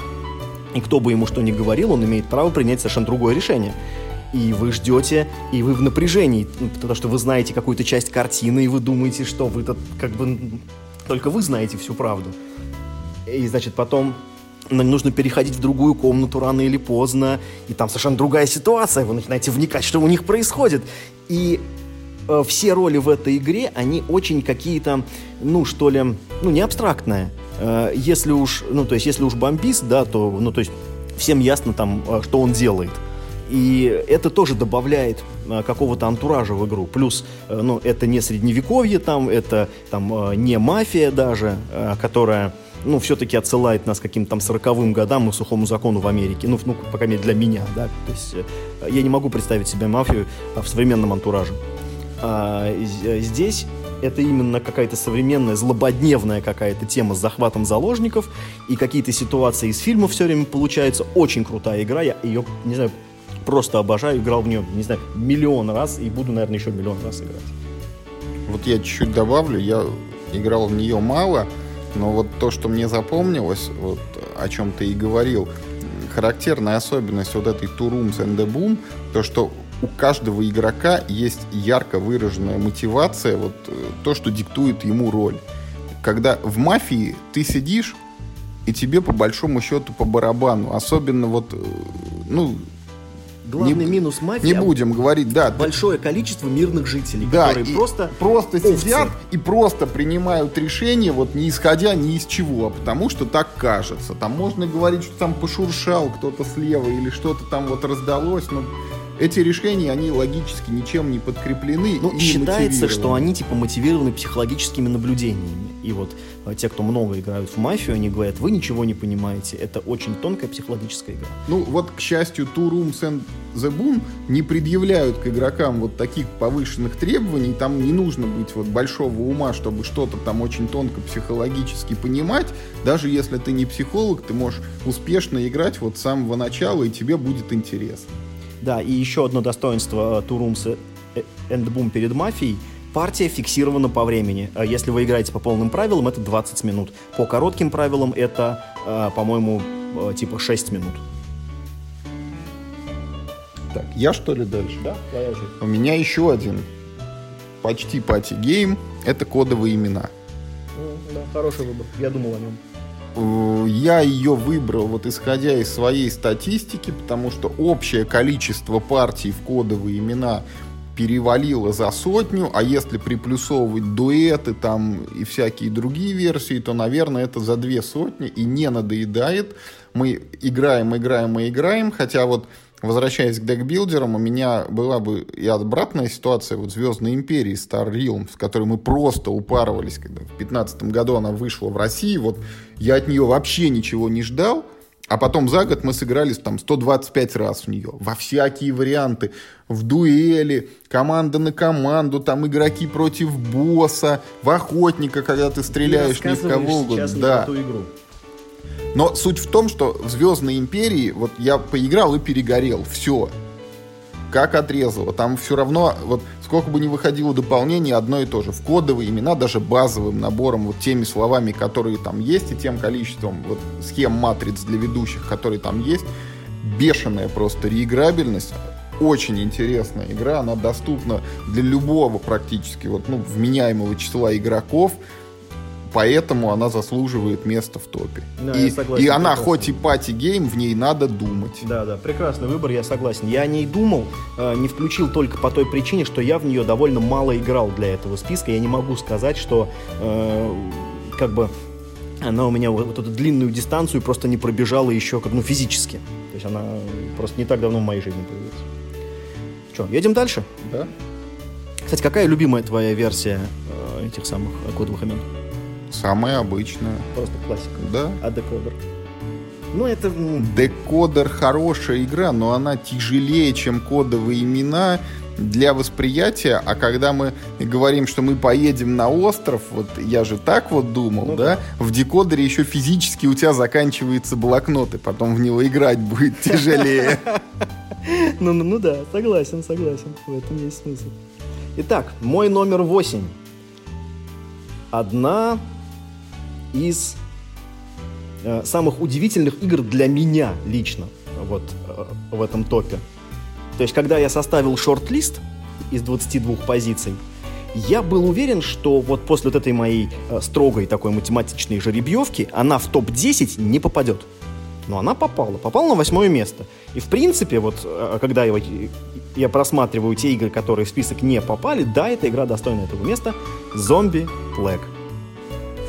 И кто бы ему что ни говорил, он имеет право принять совершенно другое решение и вы ждете, и вы в напряжении, потому что вы знаете какую-то часть картины, и вы думаете, что вы тут как бы только вы знаете всю правду. И, значит, потом нужно переходить в другую комнату рано или поздно, и там совершенно другая ситуация, вы начинаете вникать, что у них происходит. И э, все роли в этой игре, они очень какие-то, ну, что ли, ну, не абстрактные. Э, если уж, ну, то есть, если уж бомбист, да, то, ну, то есть, всем ясно там, э, что он делает – и это тоже добавляет а, какого-то антуража в игру. Плюс, э, ну, это не средневековье там, это там э, не мафия даже, э, которая ну, все-таки отсылает нас к каким-то там сороковым годам и сухому закону в Америке. Ну, ну, по крайней мере, для меня, да. То есть я не могу представить себе мафию а, в современном антураже. А здесь это именно какая-то современная, злободневная какая-то тема с захватом заложников, и какие-то ситуации из фильмов все время получается. Очень крутая игра, я ее, не знаю, просто обожаю, играл в нее, не знаю, миллион раз и буду, наверное, еще миллион раз играть. Вот я чуть-чуть добавлю, я играл в нее мало, но вот то, что мне запомнилось, вот о чем ты и говорил, характерная особенность вот этой Two Rooms and the Boom, то, что у каждого игрока есть ярко выраженная мотивация, вот э, то, что диктует ему роль. Когда в мафии ты сидишь, и тебе по большому счету по барабану. Особенно вот, э, ну, Главный не, минус мафии. Не будем говорить, да. Большое количество мирных жителей, да, которые просто просто овцы. сидят и просто принимают решения, вот не исходя ни из чего, а потому что так кажется. Там можно говорить, что там пошуршал кто-то слева или что-то там вот раздалось, но эти решения, они логически ничем не подкреплены. Ну, считается, что они типа мотивированы психологическими наблюдениями. И вот э, те, кто много играют в мафию, они говорят, вы ничего не понимаете. Это очень тонкая психологическая игра. Ну, вот, к счастью, Two Rooms and the Boom не предъявляют к игрокам вот таких повышенных требований. Там не нужно быть вот большого ума, чтобы что-то там очень тонко психологически понимать. Даже если ты не психолог, ты можешь успешно играть вот с самого начала, и тебе будет интересно. Да, и еще одно достоинство Two Rooms and Boom перед мафией – Партия фиксирована по времени. А если вы играете по полным правилам, это 20 минут. По коротким правилам это, по-моему, типа 6 минут. Так, я что ли дальше? Да, твоя же. У меня еще один почти party game. Это кодовые имена. да, хороший выбор. Я думал о нем э, я ее выбрал вот исходя из своей статистики, потому что общее количество партий в кодовые имена перевалило за сотню, а если приплюсовывать дуэты там и всякие другие версии, то, наверное, это за две сотни и не надоедает. Мы играем, играем и играем, хотя вот Возвращаясь к декбилдерам, у меня была бы и обратная ситуация, вот «Звездной империи» Star Realm, с которой мы просто упарывались, когда в 2015 году она вышла в России, вот я от нее вообще ничего не ждал, а потом за год мы сыграли там 125 раз в нее. Во всякие варианты. В дуэли, команда на команду, там игроки против босса, в охотника, когда ты стреляешь ни в кого угодно. Да. игру. Но суть в том, что в Звездной империи вот я поиграл и перегорел. Все как отрезало. Там все равно, вот сколько бы ни выходило дополнений, одно и то же. В кодовые имена, даже базовым набором, вот теми словами, которые там есть, и тем количеством вот схем матриц для ведущих, которые там есть, бешеная просто реиграбельность. Очень интересная игра, она доступна для любого практически вот, ну, вменяемого числа игроков поэтому она заслуживает места в топе. Да, и, согласен, и она хоть и party game, в ней надо думать. Да, да, прекрасный выбор, я согласен. Я о ней думал, э, не включил только по той причине, что я в нее довольно мало играл для этого списка. Я не могу сказать, что э, как бы она у меня вот, вот эту длинную дистанцию просто не пробежала еще как ну физически. То есть она просто не так давно в моей жизни появилась. Что, едем дальше? Да. Кстати, какая любимая твоя версия э, этих самых кодовых имен? Самая обычная. Просто классика. Да. А декодер? Ну, это... Декодер хорошая игра, но она тяжелее, чем кодовые имена для восприятия, а когда мы говорим, что мы поедем на остров, вот я же так вот думал, ну, да, в декодере еще физически у тебя заканчивается блокнот, и потом в него играть будет тяжелее. Ну, ну, ну да, согласен, согласен, в этом есть смысл. Итак, мой номер восемь. Одна из э, самых удивительных игр для меня лично вот э, в этом топе. То есть, когда я составил шорт-лист из 22 позиций, я был уверен, что вот после вот этой моей э, строгой такой математичной жеребьевки она в топ-10 не попадет. Но она попала, попала на восьмое место. И в принципе, вот когда я, я просматриваю те игры, которые в список не попали, да, эта игра достойна этого места. Зомби Плэг.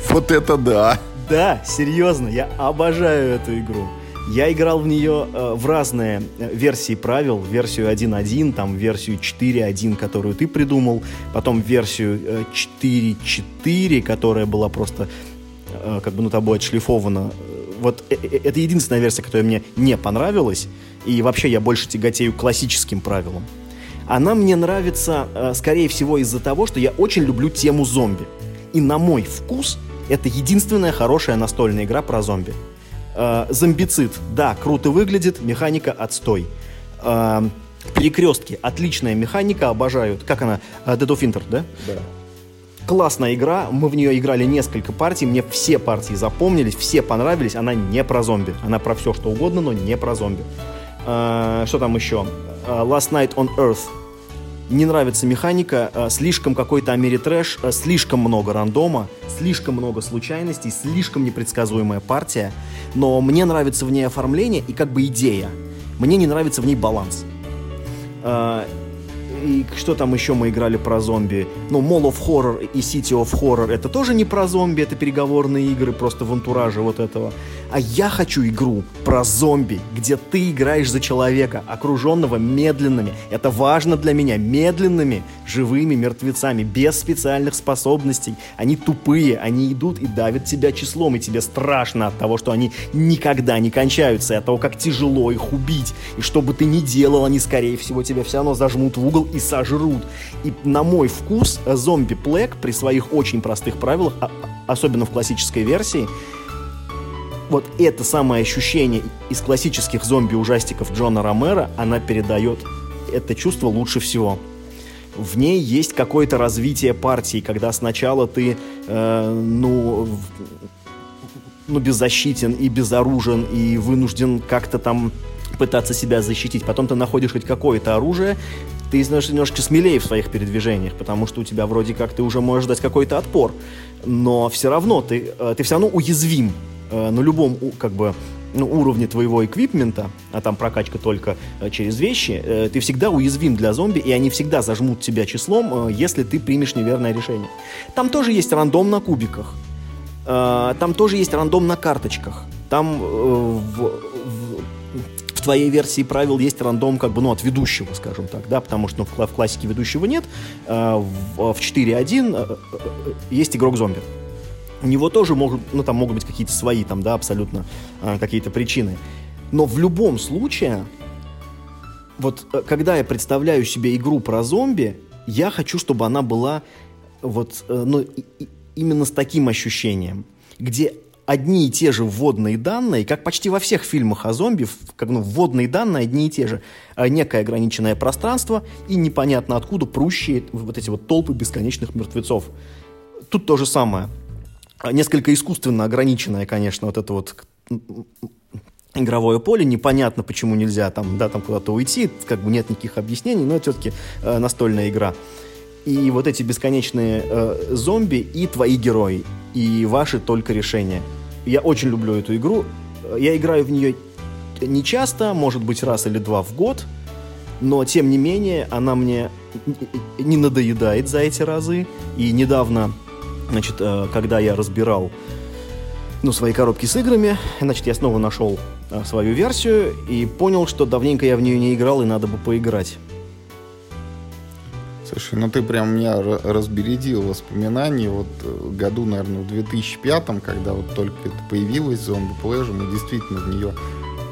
Вот это да! Да, серьезно, я обожаю эту игру. Я играл в нее э, в разные э, версии правил, версию 1.1, там версию 4.1, которую ты придумал, потом версию э, 4.4, которая была просто э, как бы на тобой отшлифована. Вот э, э, это единственная версия, которая мне не понравилась, и вообще я больше тяготею классическим правилам. Она мне нравится, э, скорее всего, из-за того, что я очень люблю тему зомби. И на мой вкус это единственная хорошая настольная игра про зомби. Э, зомбицид, да, круто выглядит, механика отстой. Э, перекрестки, отличная механика, обожаю. Как она? Э, Dead of Winter, да? Да. Классная игра, мы в нее играли несколько партий, мне все партии запомнились, все понравились, она не про зомби, она про все что угодно, но не про зомби. Э, что там еще? Э, Last Night on Earth, не нравится механика, э, слишком какой-то америтрэш, э, слишком много рандома, слишком много случайностей, слишком непредсказуемая партия, но мне нравится в ней оформление и как бы идея. Мне не нравится в ней баланс. Э, и что там еще мы играли про зомби? Ну, Mall of Horror и City of Horror это тоже не про зомби, это переговорные игры просто в антураже вот этого. А я хочу игру про зомби, где ты играешь за человека, окруженного медленными, это важно для меня, медленными, живыми мертвецами, без специальных способностей. Они тупые, они идут и давят тебя числом, и тебе страшно от того, что они никогда не кончаются, и от того, как тяжело их убить. И что бы ты ни делал, они, скорее всего, тебя все равно зажмут в угол и сожрут. И на мой вкус, зомби Плэг при своих очень простых правилах, а, особенно в классической версии, вот это самое ощущение из классических зомби-ужастиков Джона Ромера, она передает это чувство лучше всего. В ней есть какое-то развитие партии, когда сначала ты, э, ну, ну, беззащитен и безоружен, и вынужден как-то там пытаться себя защитить. Потом ты находишь хоть какое-то оружие, ты становишься немножко смелее в своих передвижениях, потому что у тебя вроде как ты уже можешь дать какой-то отпор. Но все равно ты, э, ты все равно уязвим э, на любом как бы ну, уровне твоего эквипмента, а там прокачка только э, через вещи, э, ты всегда уязвим для зомби, и они всегда зажмут тебя числом, э, если ты примешь неверное решение. Там тоже есть рандом на кубиках, э, там тоже есть рандом на карточках, там э, в, в, в твоей версии правил есть рандом как бы, ну, от ведущего, скажем так, да, потому что ну, в, в классике ведущего нет, э, в, в 4.1 э, э, есть игрок зомби у него тоже могут, ну, там могут быть какие-то свои, там, да, абсолютно э, какие-то причины. Но в любом случае, вот э, когда я представляю себе игру про зомби, я хочу, чтобы она была вот, э, ну, и, и, именно с таким ощущением, где одни и те же вводные данные, как почти во всех фильмах о зомби, как, ну, вводные данные одни и те же. А некое ограниченное пространство и непонятно откуда прущие вот эти вот толпы бесконечных мертвецов. Тут то же самое несколько искусственно ограниченное, конечно, вот это вот игровое поле, непонятно, почему нельзя там, да, там куда-то уйти, как бы нет никаких объяснений, но это все-таки э, настольная игра. И вот эти бесконечные э, зомби и твои герои, и ваши только решения. Я очень люблю эту игру. Я играю в нее не часто, может быть, раз или два в год, но, тем не менее, она мне не надоедает за эти разы. И недавно Значит, э, когда я разбирал ну, свои коробки с играми. Значит, я снова нашел а, свою версию и понял, что давненько я в нее не играл и надо бы поиграть. Слушай, ну ты прям меня разбередил воспоминания. Вот э, году, наверное, в 2005, когда вот только это появилось, зомби Pleasure, мы действительно в нее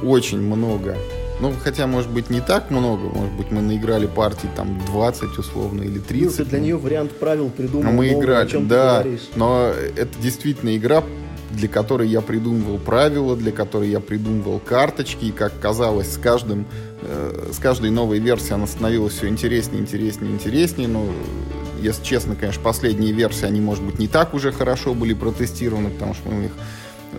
очень много ну, хотя, может быть, не так много. Может быть, мы наиграли партий там 20 условно или 30. Ну, для нее вариант правил придумал. Но мы играли, о чем да. Но это действительно игра, для которой я придумывал правила, для которой я придумывал карточки. И, как казалось, с каждым э, с каждой новой версией она становилась все интереснее, интереснее, интереснее. Но, если честно, конечно, последние версии, они, может быть, не так уже хорошо были протестированы, потому что мы их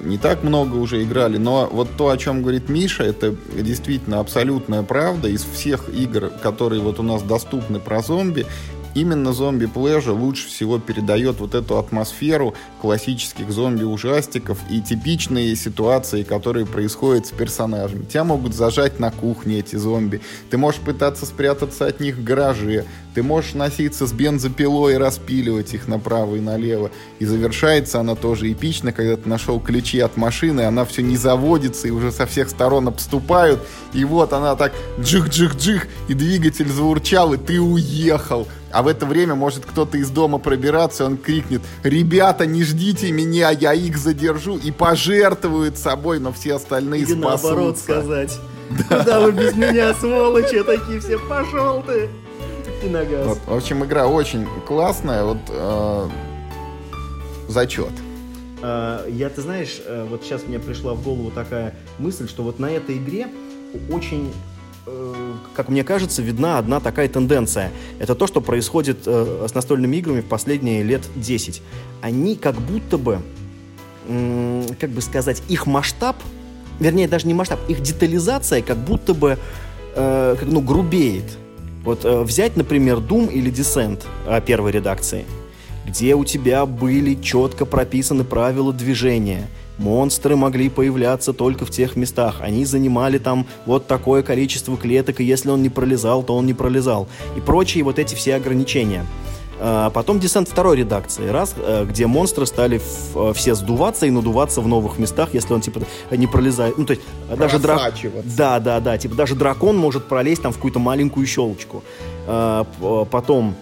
не так много уже играли, но вот то, о чем говорит Миша, это действительно абсолютная правда. Из всех игр, которые вот у нас доступны про зомби, Именно зомби плежа лучше всего передает вот эту атмосферу классических зомби-ужастиков и типичные ситуации, которые происходят с персонажами. Тебя могут зажать на кухне эти зомби. Ты можешь пытаться спрятаться от них в гараже. Ты можешь носиться с бензопилой и распиливать их направо и налево. И завершается она тоже эпично, когда ты нашел ключи от машины, она все не заводится, и уже со всех сторон обступают. И вот она так джих-джих-джих, и двигатель заурчал, и ты уехал. А в это время может кто-то из дома пробираться, и он крикнет, ребята, не ждите меня, я их задержу, и пожертвует собой, но все остальные Или спасутся. наоборот сказать. Да. Куда вы без меня, сволочи, такие все, пошел ты. И на газ. Вот, в общем, игра очень классная, вот э, зачет. А, я, ты знаешь, э, вот сейчас мне пришла в голову такая мысль, что вот на этой игре очень Э, как мне кажется, видна одна такая тенденция. Это то, что происходит э, с настольными играми в последние лет 10. Они как будто бы, как бы сказать, их масштаб, вернее, даже не масштаб, их детализация как будто бы э, ну, грубеет. Вот взять, например, Doom или Descent первой редакции, где у тебя были четко прописаны правила движения – Монстры могли появляться только в тех местах. Они занимали там вот такое количество клеток, и если он не пролезал, то он не пролезал. И прочие вот эти все ограничения. А, потом десант второй редакции, раз, э, где монстры стали э, все сдуваться и надуваться в новых местах, если он типа не пролезает. Ну, то есть даже дракон. Да, да, да. Типа даже дракон может пролезть там в какую-то маленькую щелочку. А, потом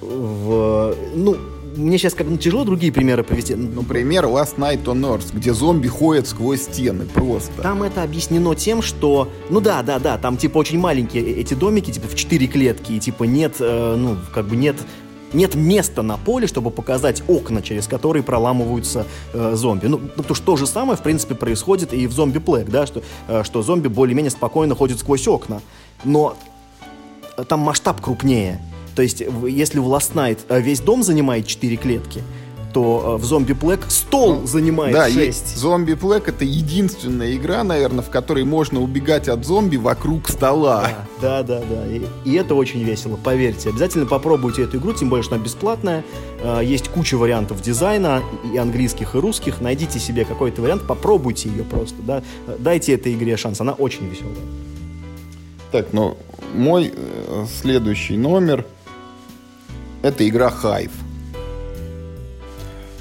в, ну, мне сейчас как ну, тяжело другие примеры привести. Ну, пример Last Night on Earth, где зомби ходят сквозь стены просто. Там это объяснено тем, что, ну да, да, да, там типа очень маленькие э, эти домики, типа в четыре клетки, и типа нет, э, ну, как бы нет нет места на поле, чтобы показать окна, через которые проламываются э, зомби. Ну, потому что то же самое, в принципе, происходит и в зомби Плэг, да, что, э, что зомби более-менее спокойно ходят сквозь окна. Но там масштаб крупнее. То есть, если в Last Night э, весь дом занимает 4 клетки, то э, в Зомби Плэк стол ну, занимает да, 6. Зомби Плэк это единственная игра, наверное, в которой можно убегать от зомби вокруг стола. Да, да, да. да. И, и это очень весело, поверьте. Обязательно попробуйте эту игру, тем более, что она бесплатная. Э, есть куча вариантов дизайна, и английских, и русских. Найдите себе какой-то вариант, попробуйте ее просто. Да? Дайте этой игре шанс, она очень веселая. Так, ну, мой следующий номер – это игра Hive.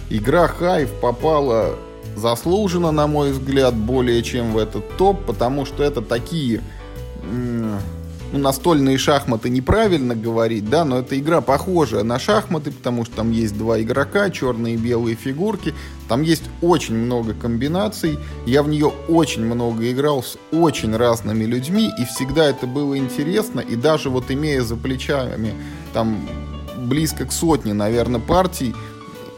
Игра Hive попала заслуженно, на мой взгляд, более чем в этот топ, потому что это такие ну, настольные шахматы неправильно говорить, да, но эта игра похожая на шахматы, потому что там есть два игрока, черные и белые фигурки, там есть очень много комбинаций, я в нее очень много играл с очень разными людьми, и всегда это было интересно, и даже вот имея за плечами там близко к сотне, наверное, партий.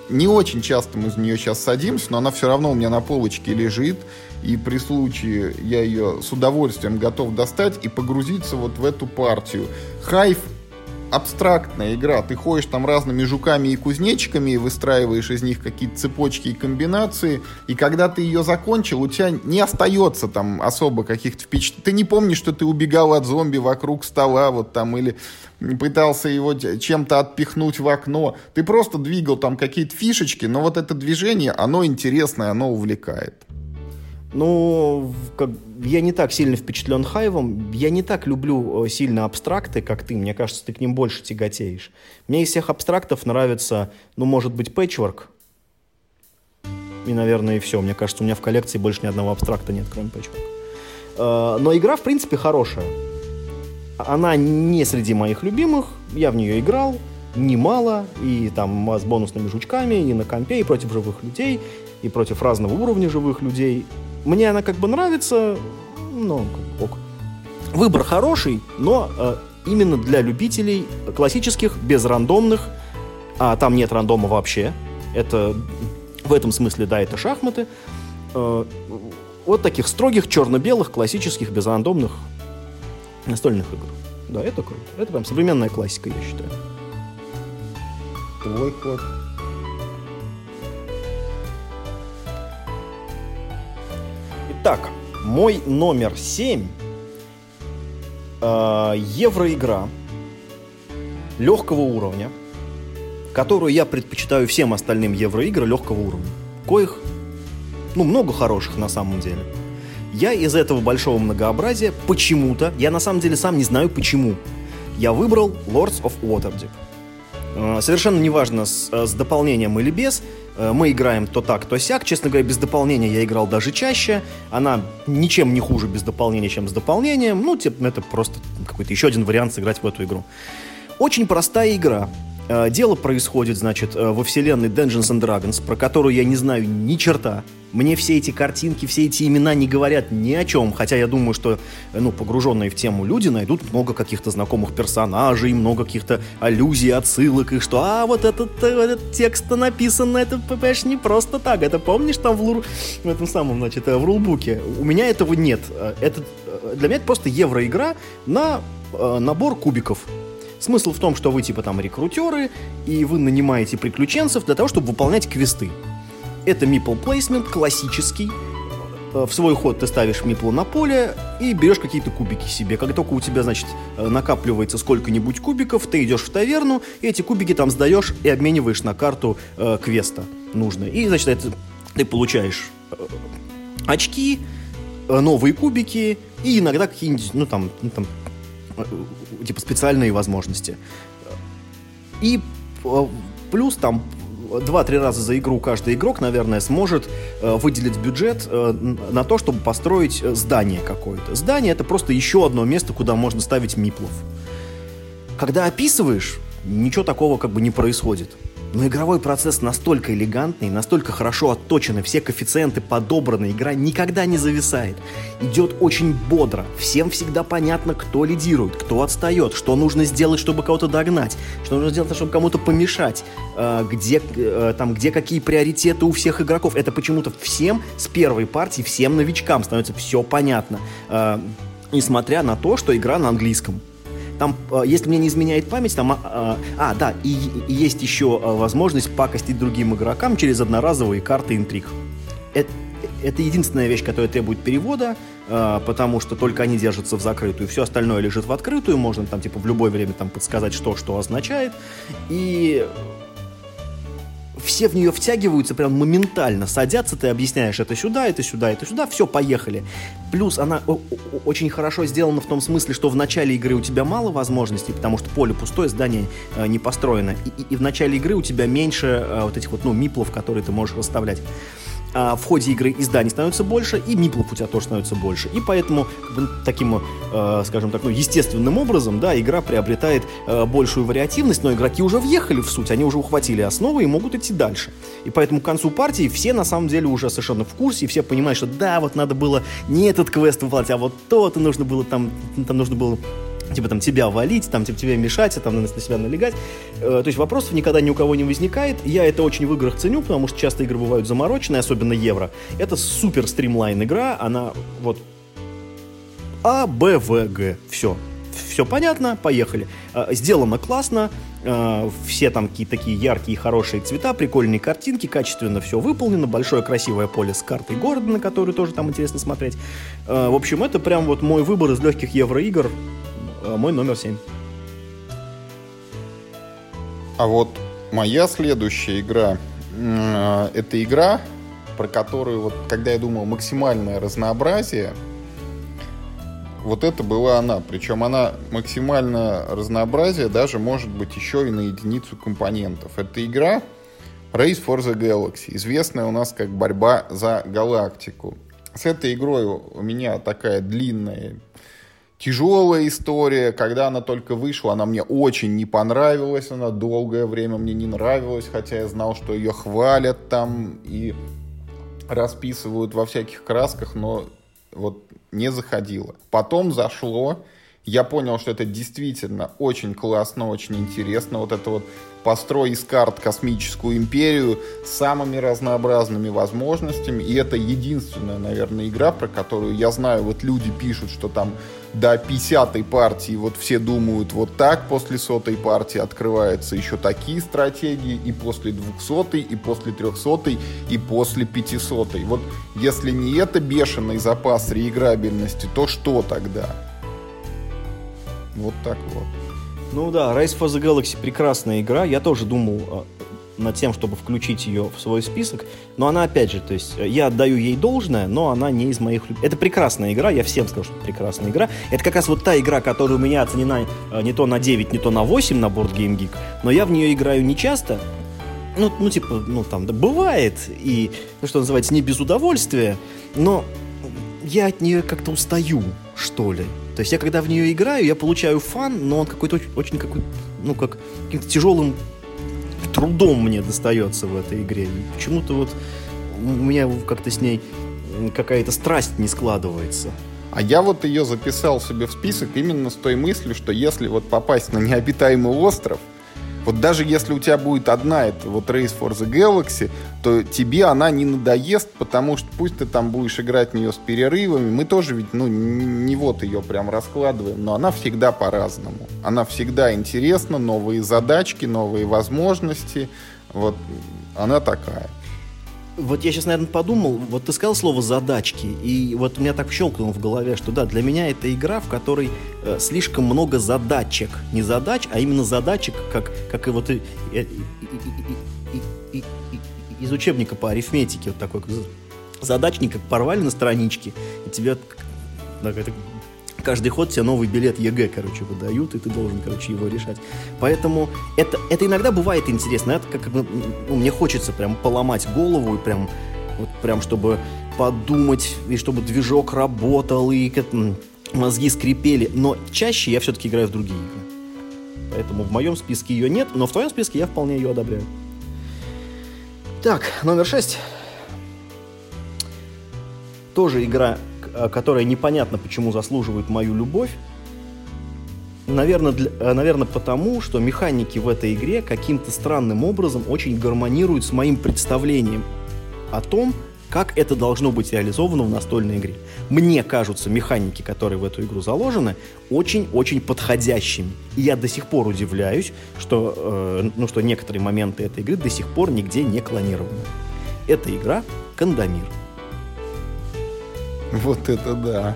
Не очень часто мы в нее сейчас садимся, но она все равно у меня на полочке лежит. И при случае я ее с удовольствием готов достать и погрузиться вот в эту партию. Хайф абстрактная игра. Ты ходишь там разными жуками и кузнечиками и выстраиваешь из них какие-то цепочки и комбинации. И когда ты ее закончил, у тебя не остается там особо каких-то впечатлений. Ты не помнишь, что ты убегал от зомби вокруг стола вот там или пытался его чем-то отпихнуть в окно. Ты просто двигал там какие-то фишечки, но вот это движение, оно интересное, оно увлекает. Ну, как, я не так сильно впечатлен Хайвом. Я не так люблю э, сильно абстракты, как ты. Мне кажется, ты к ним больше тяготеешь. Мне из всех абстрактов нравится, ну, может быть, Patchwork. И, наверное, и все. Мне кажется, у меня в коллекции больше ни одного абстракта нет, кроме пэтчворк. Э, но игра, в принципе, хорошая. Она не среди моих любимых. Я в нее играл немало. И там с бонусными жучками, и на компе, и против живых людей, и против разного уровня живых людей. Мне она как бы нравится, но ок. Выбор хороший, но э, именно для любителей классических, без рандомных, а там нет рандома вообще. Это в этом смысле, да, это шахматы. Э, вот таких строгих, черно-белых, классических, безрандомных настольных игр. Да, это круто. Это прям современная классика, я считаю. Твой ход. Итак, мой номер 7 э, евроигра легкого уровня, которую я предпочитаю всем остальным евроигр легкого уровня. Коих, ну, много хороших на самом деле. Я из этого большого многообразия почему-то, я на самом деле сам не знаю почему, я выбрал Lords of Waterdeep. Э, совершенно неважно, с, э, с дополнением или без. Э, мы играем то так, то сяк. Честно говоря, без дополнения я играл даже чаще. Она ничем не хуже без дополнения, чем с дополнением. Ну, типа, это просто какой-то еще один вариант сыграть в эту игру. Очень простая игра. Дело происходит, значит, во вселенной Dungeons and Dragons, про которую я не знаю ни черта. Мне все эти картинки, все эти имена не говорят ни о чем, хотя я думаю, что ну, погруженные в тему люди найдут много каких-то знакомых персонажей, много каких-то аллюзий, отсылок, и что, а, вот этот, этот текст написан, это, понимаешь, не просто так, это помнишь там в, лур, в этом самом, значит, в рулбуке? У меня этого нет. Это, для меня это просто евроигра на э, набор кубиков. Смысл в том, что вы типа там рекрутеры, и вы нанимаете приключенцев для того, чтобы выполнять квесты. Это meeple placement классический. Э, в свой ход ты ставишь миплу на поле и берешь какие-то кубики себе. Как только у тебя, значит, э, накапливается сколько-нибудь кубиков, ты идешь в таверну, и эти кубики там сдаешь и обмениваешь на карту э, квеста нужно. И, значит, это, ты получаешь э, очки, э, новые кубики и иногда какие-нибудь, ну там, ну, там типа специальные возможности. И э, плюс там 2-3 раза за игру каждый игрок, наверное, сможет э, выделить бюджет э, на то, чтобы построить э, здание какое-то. Здание это просто еще одно место, куда можно ставить миплов. Когда описываешь, ничего такого как бы не происходит. Но игровой процесс настолько элегантный, настолько хорошо отточенный, все коэффициенты подобраны, игра никогда не зависает. Идет очень бодро, всем всегда понятно, кто лидирует, кто отстает, что нужно сделать, чтобы кого-то догнать, что нужно сделать, чтобы кому-то помешать, э, где, э, там, где какие приоритеты у всех игроков. Это почему-то всем с первой партии, всем новичкам становится все понятно. Э, несмотря на то, что игра на английском. Там, э, если мне не изменяет память, там... А, а да, и, и есть еще э, возможность пакостить другим игрокам через одноразовые карты интриг. Это, это единственная вещь, которая требует перевода, э, потому что только они держатся в закрытую, все остальное лежит в открытую, можно там типа в любое время там подсказать, что что означает. И все в нее втягиваются прям моментально, садятся, ты объясняешь это сюда, это сюда, это сюда, все, поехали. Плюс она очень хорошо сделана в том смысле, что в начале игры у тебя мало возможностей, потому что поле пустое, здание э, не построено, и, и, и в начале игры у тебя меньше э, вот этих вот, ну, миплов, которые ты можешь расставлять а, в ходе игры изданий становится больше, и миплов у тебя тоже становится больше. И поэтому таким, э, скажем так, ну, естественным образом, да, игра приобретает э, большую вариативность, но игроки уже въехали в суть, они уже ухватили основы и могут идти дальше. И поэтому к концу партии все на самом деле уже совершенно в курсе, и все понимают, что да, вот надо было не этот квест выполнять, а вот то-то нужно было там, там нужно было типа там тебя валить, там типа тебе мешать, там на себя налегать. Э, то есть вопросов никогда ни у кого не возникает. Я это очень в играх ценю, потому что часто игры бывают замороченные, особенно евро. Это супер стримлайн игра, она вот А, Б, В, Г. Все. Все понятно, поехали. Э, сделано классно, э, все там какие-то такие яркие, хорошие цвета, прикольные картинки, качественно все выполнено, большое красивое поле с картой города, на которую тоже там интересно смотреть. В общем, это прям вот мой выбор из легких евроигр. Э, мой номер 7. А вот моя следующая игра, э, это игра, про которую, вот, когда я думал максимальное разнообразие, вот это была она. Причем она максимально разнообразие даже может быть еще и на единицу компонентов. Это игра Race for the Galaxy, известная у нас как борьба за галактику. С этой игрой у меня такая длинная, тяжелая история. Когда она только вышла, она мне очень не понравилась. Она долгое время мне не нравилась, хотя я знал, что ее хвалят там и расписывают во всяких красках, но вот не заходило. Потом зашло, я понял, что это действительно очень классно, очень интересно. Вот это вот построй из карт космическую империю с самыми разнообразными возможностями. И это единственная, наверное, игра, про которую я знаю, вот люди пишут, что там до 50-й партии вот все думают вот так, после сотой партии открываются еще такие стратегии, и после 200-й, и после 300-й, и после 500-й. Вот если не это бешеный запас реиграбельности, то что тогда? Вот так вот. Ну да, Race for the Galaxy прекрасная игра. Я тоже думал а, над тем, чтобы включить ее в свой список. Но она, опять же, то есть я отдаю ей должное, но она не из моих... Это прекрасная игра, я всем скажу, что это прекрасная игра. Это как раз вот та игра, которая у меня оценена а, не то на 9, не то на 8 на Board Game Geek, но я в нее играю не часто, ну, ну, типа, ну, там, да, бывает, и, ну, что называется, не без удовольствия, но я от нее как-то устаю, что ли. То есть я когда в нее играю, я получаю фан, но он какой-то очень, очень какой ну, как каким-то тяжелым трудом мне достается в этой игре. Почему-то вот у меня как-то с ней какая-то страсть не складывается. А я вот ее записал себе в список именно с той мыслью, что если вот попасть на необитаемый остров, вот даже если у тебя будет одна это вот Race for the Galaxy, то тебе она не надоест, потому что пусть ты там будешь играть в нее с перерывами, мы тоже ведь, ну, не вот ее прям раскладываем, но она всегда по-разному. Она всегда интересна, новые задачки, новые возможности, вот она такая. Вот я сейчас, наверное, подумал, вот ты сказал слово «задачки», и вот у меня так щелкнуло в голове, что да, для меня это игра, в которой э, слишком много задачек. Не задач, а именно задачек, как, как и вот и, и, и, и, и, из учебника по арифметике, вот такой задачник, как порвали на страничке, и тебе каждый ход тебе новый билет ЕГЭ, короче, выдают, и ты должен, короче, его решать. Поэтому это, это иногда бывает интересно. Это как ну, мне хочется прям поломать голову и прям, вот прям, чтобы подумать, и чтобы движок работал, и мозги скрипели. Но чаще я все-таки играю в другие игры. Поэтому в моем списке ее нет, но в твоем списке я вполне ее одобряю. Так, номер шесть. Тоже игра которая непонятно почему заслуживает мою любовь, Наверное, для, э, наверное, потому, что механики в этой игре каким-то странным образом очень гармонируют с моим представлением о том, как это должно быть реализовано в настольной игре. Мне кажутся механики, которые в эту игру заложены, очень-очень подходящими. И я до сих пор удивляюсь, что, э, ну, что некоторые моменты этой игры до сих пор нигде не клонированы. Эта игра Кандамир. Вот это да.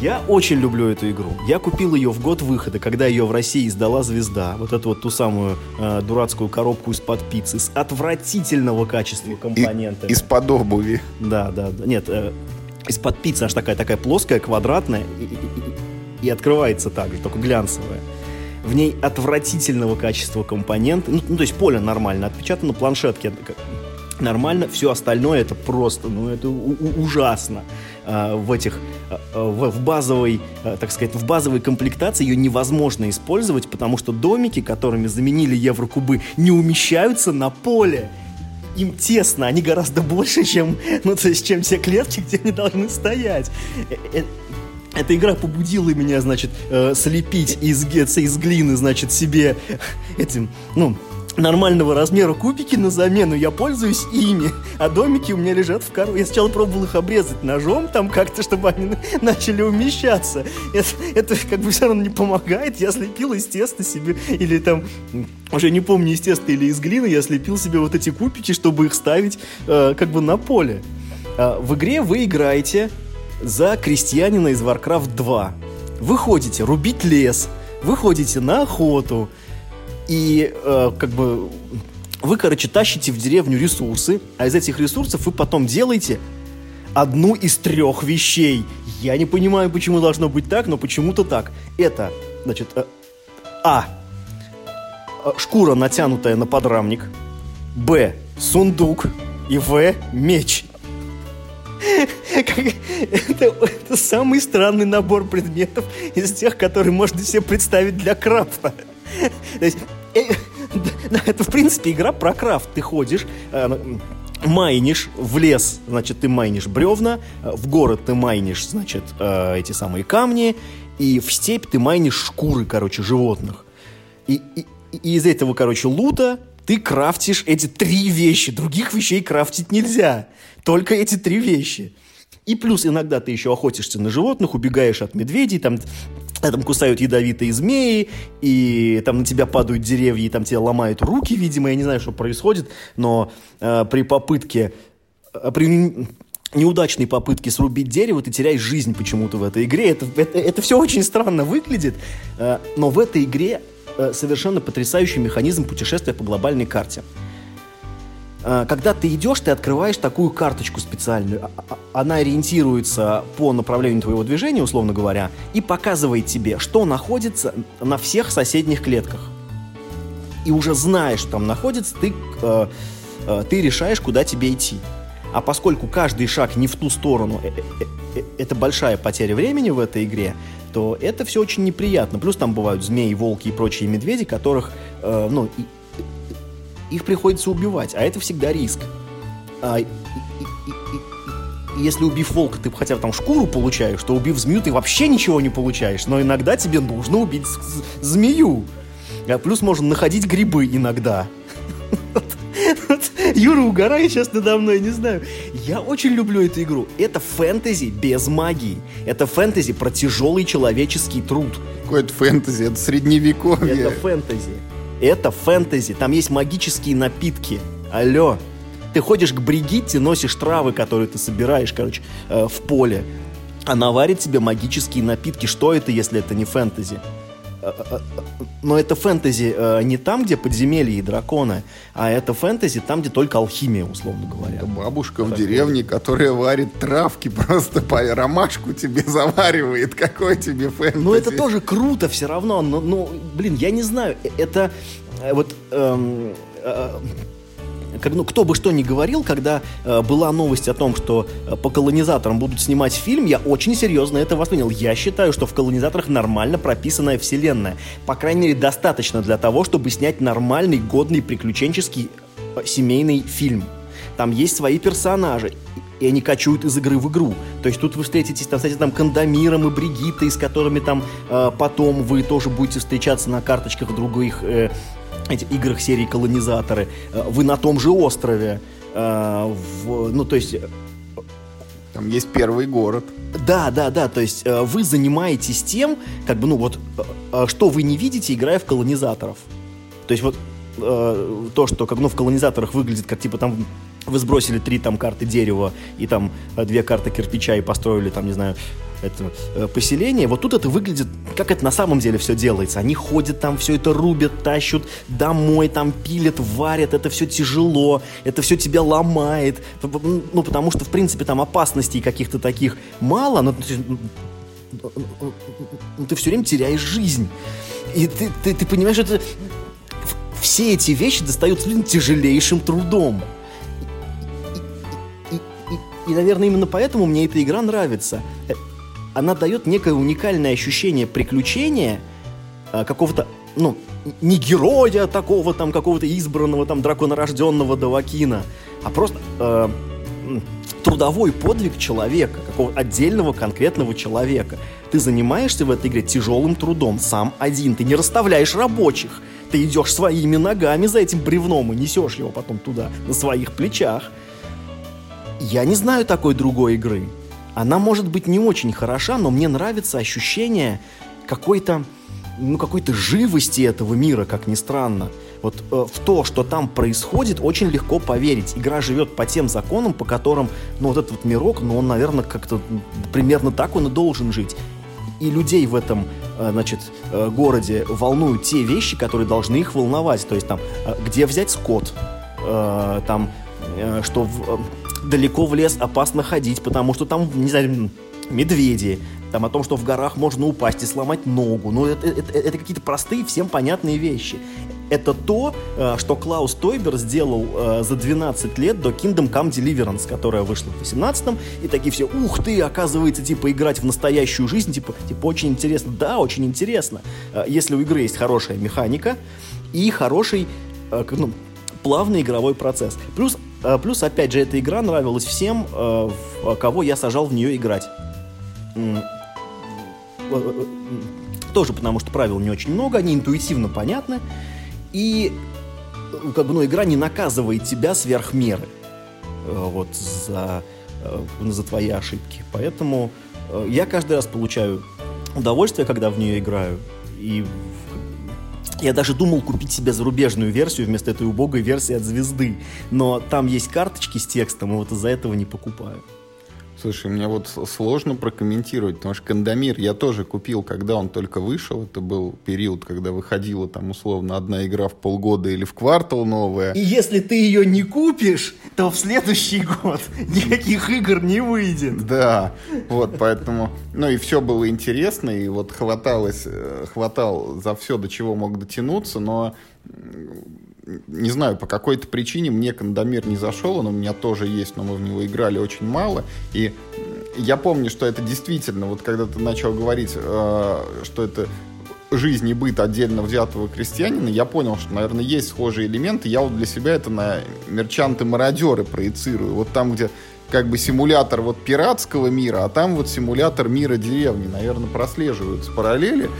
Я очень люблю эту игру. Я купил ее в год выхода, когда ее в России издала «Звезда». Вот эту вот ту самую э, дурацкую коробку из-под пиццы с отвратительного качества компонентами. Из-под обуви. Да, да, да. Нет, э, из-под пиццы аж такая, такая плоская, квадратная и, и, и, и открывается так же, только глянцевая. В ней отвратительного качества компоненты. Ну, ну то есть поле нормально отпечатано, планшетки нормально, все остальное это просто, ну это ужасно. А, в этих, а, в, базовой, а, так сказать, в базовой комплектации ее невозможно использовать, потому что домики, которыми заменили еврокубы, не умещаются на поле. Им тесно, они гораздо больше, чем, ну, то есть, чем те клетки, где они должны стоять. Э, э, эта игра побудила меня, значит, э, слепить из, из глины, значит, себе этим, ну, нормального размера кубики на замену, я пользуюсь ими, а домики у меня лежат в коробке. Я сначала пробовал их обрезать ножом там как-то, чтобы они начали умещаться. Это, это как бы все равно не помогает. Я слепил из теста себе, или там, уже не помню, из теста или из глины, я слепил себе вот эти кубики, чтобы их ставить э, как бы на поле. Э, в игре вы играете за крестьянина из Warcraft 2. Вы ходите рубить лес, вы ходите на охоту, и э, как бы вы, короче, тащите в деревню ресурсы, а из этих ресурсов вы потом делаете одну из трех вещей. Я не понимаю, почему должно быть так, но почему-то так. Это, значит, э, а. Шкура, натянутая на подрамник. Б. Сундук. И В. Меч. Это, это самый странный набор предметов из тех, которые можно себе представить для крафта. То есть, э, это, в принципе, игра про крафт. Ты ходишь, э, майнишь в лес, значит, ты майнишь бревна, э, в город ты майнишь, значит, э, эти самые камни, и в степь ты майнишь шкуры, короче, животных. И, и, и из этого, короче, лута ты крафтишь эти три вещи. Других вещей крафтить нельзя. Только эти три вещи. И плюс иногда ты еще охотишься на животных, убегаешь от медведей, там, там кусают ядовитые змеи, и там на тебя падают деревья, и там тебя ломают руки, видимо, я не знаю, что происходит, но э, при попытке, э, при неудачной попытке срубить дерево, ты теряешь жизнь почему-то в этой игре. Это, это, это все очень странно выглядит, э, но в этой игре э, совершенно потрясающий механизм путешествия по глобальной карте. А, когда ты идешь, ты открываешь такую карточку специальную. А, а, она ориентируется по направлению твоего движения, условно говоря, и показывает тебе, что находится на всех соседних клетках. И уже знаешь, что там находится, ты, э, э, ты решаешь, куда тебе идти. А поскольку каждый шаг не в ту сторону, э, это большая потеря времени в этой игре, то это все очень неприятно. Плюс там бывают змеи, волки и прочие медведи, которых, э, ну, их приходится убивать, а это всегда риск. А, и, и, и, и, если убив волка, ты хотя бы там шкуру получаешь, то убив змею, ты вообще ничего не получаешь. Но иногда тебе нужно убить змею. А плюс можно находить грибы иногда. Юра угорает сейчас надо мной, не знаю. Я очень люблю эту игру. Это фэнтези без магии. Это фэнтези про тяжелый человеческий труд. Какое это фэнтези? Это средневековье. Это фэнтези. Это фэнтези, там есть магические напитки. Алло. Ты ходишь к Бригитте, носишь травы, которые ты собираешь, короче, э, в поле. Она варит тебе магические напитки. Что это, если это не фэнтези? Э, э, но это фэнтези э, не там, где подземелья и драконы, а это фэнтези там, где только алхимия, условно говоря. Это бабушка в деревне, которая варит травки, просто по ромашку тебе заваривает. Какой тебе фэнтези? Ну, это тоже круто все равно. Но, ну, блин, я не знаю. Это вот... Эм, э, как, ну, кто бы что ни говорил, когда э, была новость о том, что э, по колонизаторам будут снимать фильм, я очень серьезно это воспринял. Я считаю, что в колонизаторах нормально прописанная вселенная. По крайней мере, достаточно для того, чтобы снять нормальный, годный, приключенческий э, семейный фильм. Там есть свои персонажи, и они качают из игры в игру. То есть тут вы встретитесь, там, кстати, там Кандамиром и Бригитой, с которыми там э, потом вы тоже будете встречаться на карточках других э, этих играх серии «Колонизаторы», э, вы на том же острове, э, в, ну, то есть... Э, Там есть первый город. Да, да, да, то есть вы занимаетесь тем, как бы, ну вот, что вы не видите, играя в колонизаторов. То есть вот то, что как ну, в колонизаторах выглядит как типа там вы сбросили три там карты дерева и там две карты кирпича и построили там, не знаю, это э, поселение. Вот тут это выглядит, как это на самом деле все делается. Они ходят там, все это рубят, тащут домой, там пилят, варят. Это все тяжело, это все тебя ломает. Ну, потому что, в принципе, там опасностей каких-то таких мало, но ты все время теряешь жизнь. И ты, ты, ты понимаешь, это все эти вещи достаются людям тяжелейшим трудом. И, и, и, и, наверное, именно поэтому мне эта игра нравится она дает некое уникальное ощущение приключения, э, какого-то, ну, не героя такого там, какого-то избранного там драконорожденного Давакина, а просто э, трудовой подвиг человека, какого отдельного конкретного человека. Ты занимаешься в этой игре тяжелым трудом, сам один, ты не расставляешь рабочих, ты идешь своими ногами за этим бревном и несешь его потом туда, на своих плечах. Я не знаю такой другой игры. Она может быть не очень хороша, но мне нравится ощущение какой-то ну, какой-то живости этого мира, как ни странно. Вот э, в то, что там происходит, очень легко поверить. Игра живет по тем законам, по которым, ну, вот этот вот мирок, ну, он, наверное, как-то примерно так он и должен жить. И людей в этом, э, значит, э, городе волнуют те вещи, которые должны их волновать. То есть там, э, где взять скот, э, там, э, что в, далеко в лес опасно ходить, потому что там, не знаю, медведи, там о том, что в горах можно упасть и сломать ногу. Ну, это, это, это какие-то простые, всем понятные вещи. это то, э, что Клаус Тойбер сделал э, за 12 лет до Kingdom Come Deliverance, которая вышла в 18-м, и такие все, ух ты, оказывается, типа, играть в настоящую жизнь, типа, типа, очень интересно. Да, очень интересно. Э, если у игры есть хорошая механика и хороший, ну, плавный игровой процесс. Плюс, плюс, опять же, эта игра нравилась всем, кого я сажал в нее играть. Тоже потому, что правил не очень много, они интуитивно понятны. И э, как бы, ну, игра не наказывает тебя сверх меры э, вот за, э, за твои ошибки. Поэтому я каждый раз получаю удовольствие, когда в нее играю. И я даже думал купить себе зарубежную версию вместо этой убогой версии от звезды. Но там есть карточки с текстом, и вот из-за этого не покупаю. Слушай, мне вот сложно прокомментировать, потому что Кандамир я тоже купил, когда он только вышел. Это был период, когда выходила там условно одна игра в полгода или в квартал новая. И если ты ее не купишь, то в следующий год никаких игр не выйдет. Да, вот поэтому, ну и все было интересно, и вот хваталось, э, хватал за все, до чего мог дотянуться, но не знаю, по какой-то причине мне Кандамир не зашел, он у меня тоже есть, но мы в него играли очень мало. И я помню, что это действительно, вот когда ты начал говорить, э, что это жизнь и быт отдельно взятого крестьянина, я понял, что, наверное, есть схожие элементы. Я вот для себя это на мерчанты-мародеры проецирую. Вот там, где как бы симулятор вот пиратского мира, а там вот симулятор мира деревни. Наверное, прослеживаются параллели.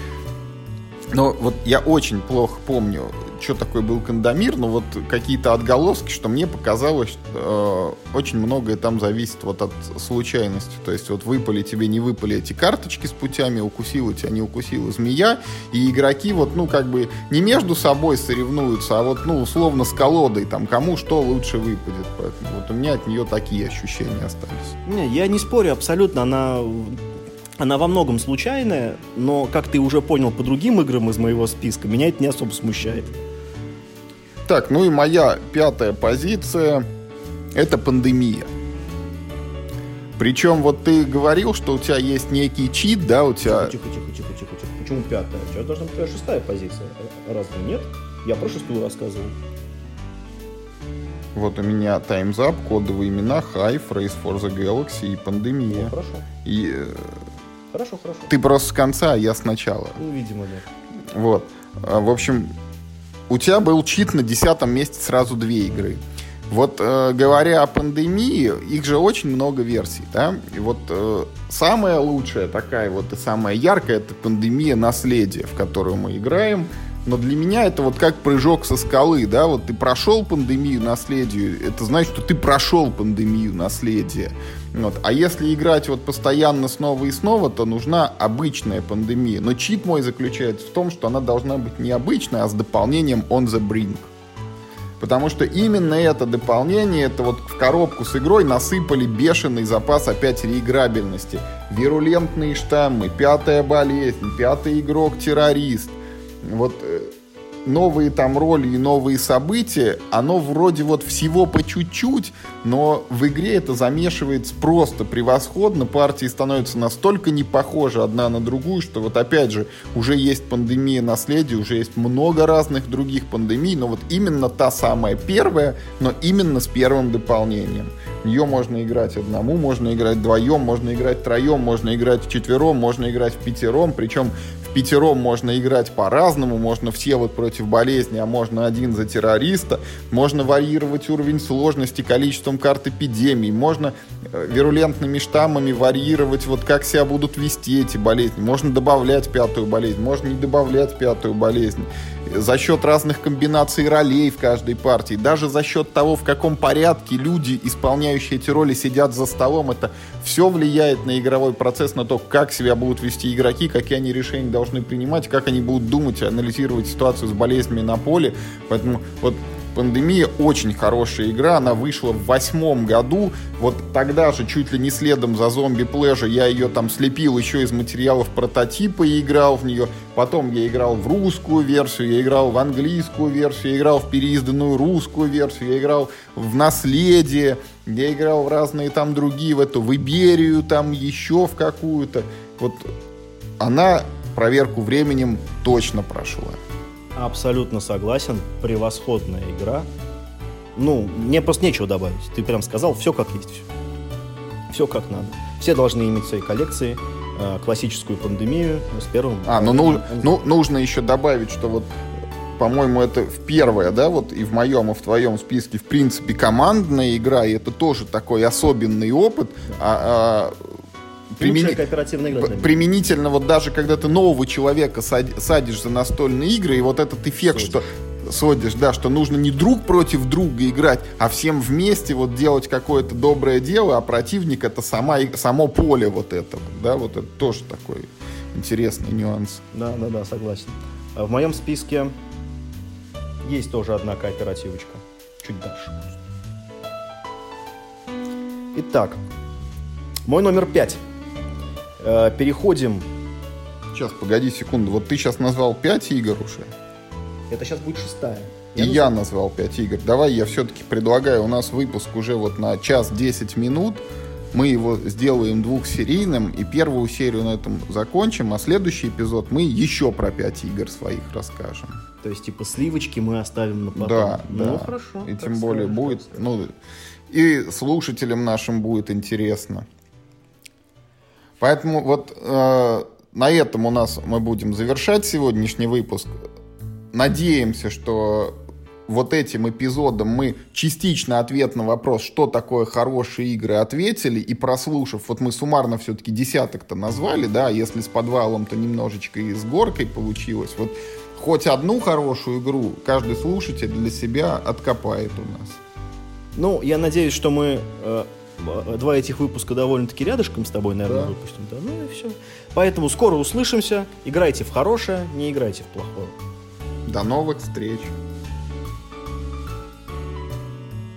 Но вот я очень плохо помню что такое был Кандамир, но вот какие-то отголоски, что мне показалось, э, очень многое там зависит вот от случайности. То есть вот выпали тебе, не выпали эти карточки с путями, укусила тебя, не укусила змея, и игроки вот, ну, как бы не между собой соревнуются, а вот, ну, условно с колодой, там, кому что лучше выпадет. Поэтому вот у меня от нее такие ощущения остались. Не, я не спорю абсолютно, она она во многом случайная, но, как ты уже понял по другим играм из моего списка, меня это не особо смущает. Так, ну и моя пятая позиция – это пандемия. Причем вот ты говорил, что у тебя есть некий чит, да, у тебя... Тихо, тихо, тихо, тихо, тихо. Почему пятая? У тебя должна быть твоя шестая позиция. Разве нет? Я про шестую рассказывал. Вот у меня Time's Up, кодовые имена, Hive, Race for the Galaxy и Пандемия. Ну, хорошо. И... Хорошо, хорошо. Ты просто с конца, а я сначала. Ну, видимо, да. Вот. А, в общем, у тебя был чит на десятом месте сразу две игры. Вот э, говоря о пандемии, их же очень много версий, да? И вот э, самая лучшая такая вот и самая яркая это пандемия наследия, в которую мы играем. Но для меня это вот как прыжок со скалы, да? Вот ты прошел пандемию наследию, это значит, что ты прошел пандемию наследия. Вот. А если играть вот постоянно снова и снова, то нужна обычная пандемия. Но чит мой заключается в том, что она должна быть не обычная, а с дополнением on the brink. Потому что именно это дополнение, это вот в коробку с игрой насыпали бешеный запас опять реиграбельности. Вирулентные штаммы, пятая болезнь, пятый игрок-террорист. Вот э, новые там роли и новые события, оно вроде вот всего по чуть-чуть, но в игре это замешивается просто превосходно, партии становятся настолько не похожи одна на другую, что вот опять же уже есть пандемия наследия, уже есть много разных других пандемий, но вот именно та самая первая, но именно с первым дополнением. Ее можно играть одному, можно играть вдвоем, можно играть троем, можно играть в четвером, можно играть в пятером, причем пятером можно играть по-разному, можно все вот против болезни, а можно один за террориста, можно варьировать уровень сложности количеством карт эпидемий, можно вирулентными штаммами варьировать вот как себя будут вести эти болезни, можно добавлять пятую болезнь, можно не добавлять пятую болезнь. За счет разных комбинаций ролей в каждой партии, даже за счет того, в каком порядке люди, исполняющие эти роли, сидят за столом, это все влияет на игровой процесс, на то, как себя будут вести игроки, какие они решения должны принимать, как они будут думать, анализировать ситуацию с болезнями на поле. Поэтому вот Пандемия очень хорошая игра, она вышла в восьмом году, вот тогда же чуть ли не следом за зомби Pleasure я ее там слепил еще из материалов прототипа и играл в нее, потом я играл в русскую версию, я играл в английскую версию, я играл в переизданную русскую версию, я играл в наследие, я играл в разные там другие, в эту, в Иберию там еще в какую-то, вот она проверку временем точно прошла. Абсолютно согласен. Превосходная игра. Ну, мне просто нечего добавить. Ты прям сказал, все как есть. Все как надо. Все должны иметь свои коллекции. Э, классическую пандемию с первым. А, ну, ну, ну нужно еще добавить, что вот по-моему, это в первое, да, вот и в моем, и в твоем списке, в принципе, командная игра, и это тоже такой особенный опыт. А, а, примени... кооперативная игра. Применительно вот даже когда ты нового человека садишь за настольные игры, и вот этот эффект, Содишь. что Содиш, да, что нужно не друг против друга играть, а всем вместе вот делать какое-то доброе дело, а противник это сама, само поле вот этого, да, вот это тоже такой интересный нюанс. Да, да, да, согласен. А в моем списке есть тоже одна кооперативочка. Чуть дальше. Итак, мой номер пять. Э, переходим. Сейчас, погоди секунду. Вот ты сейчас назвал пять игр уже. Это сейчас будет шестая. Я и я назвал 5 игр. Давай я все-таки предлагаю, у нас выпуск уже вот на час 10 минут. Мы его сделаем двухсерийным, и первую серию на этом закончим, а следующий эпизод мы еще про 5 игр своих расскажем. То есть, типа, сливочки мы оставим на потом. Да, ну, да. хорошо. И тем более будет, ну, и слушателям нашим будет интересно. Поэтому вот э, на этом у нас мы будем завершать сегодняшний выпуск. Надеемся, что вот этим эпизодом мы частично ответ на вопрос, что такое хорошие игры, ответили, и прослушав, вот мы суммарно все-таки десяток-то назвали, да, если с подвалом, то немножечко и с горкой получилось, вот хоть одну хорошую игру каждый слушатель для себя откопает у нас. Ну, я надеюсь, что мы э, два этих выпуска довольно-таки рядышком с тобой, наверное, да. выпустим. Да, ну и все. Поэтому скоро услышимся. Играйте в хорошее, не играйте в плохое. До новых встреч!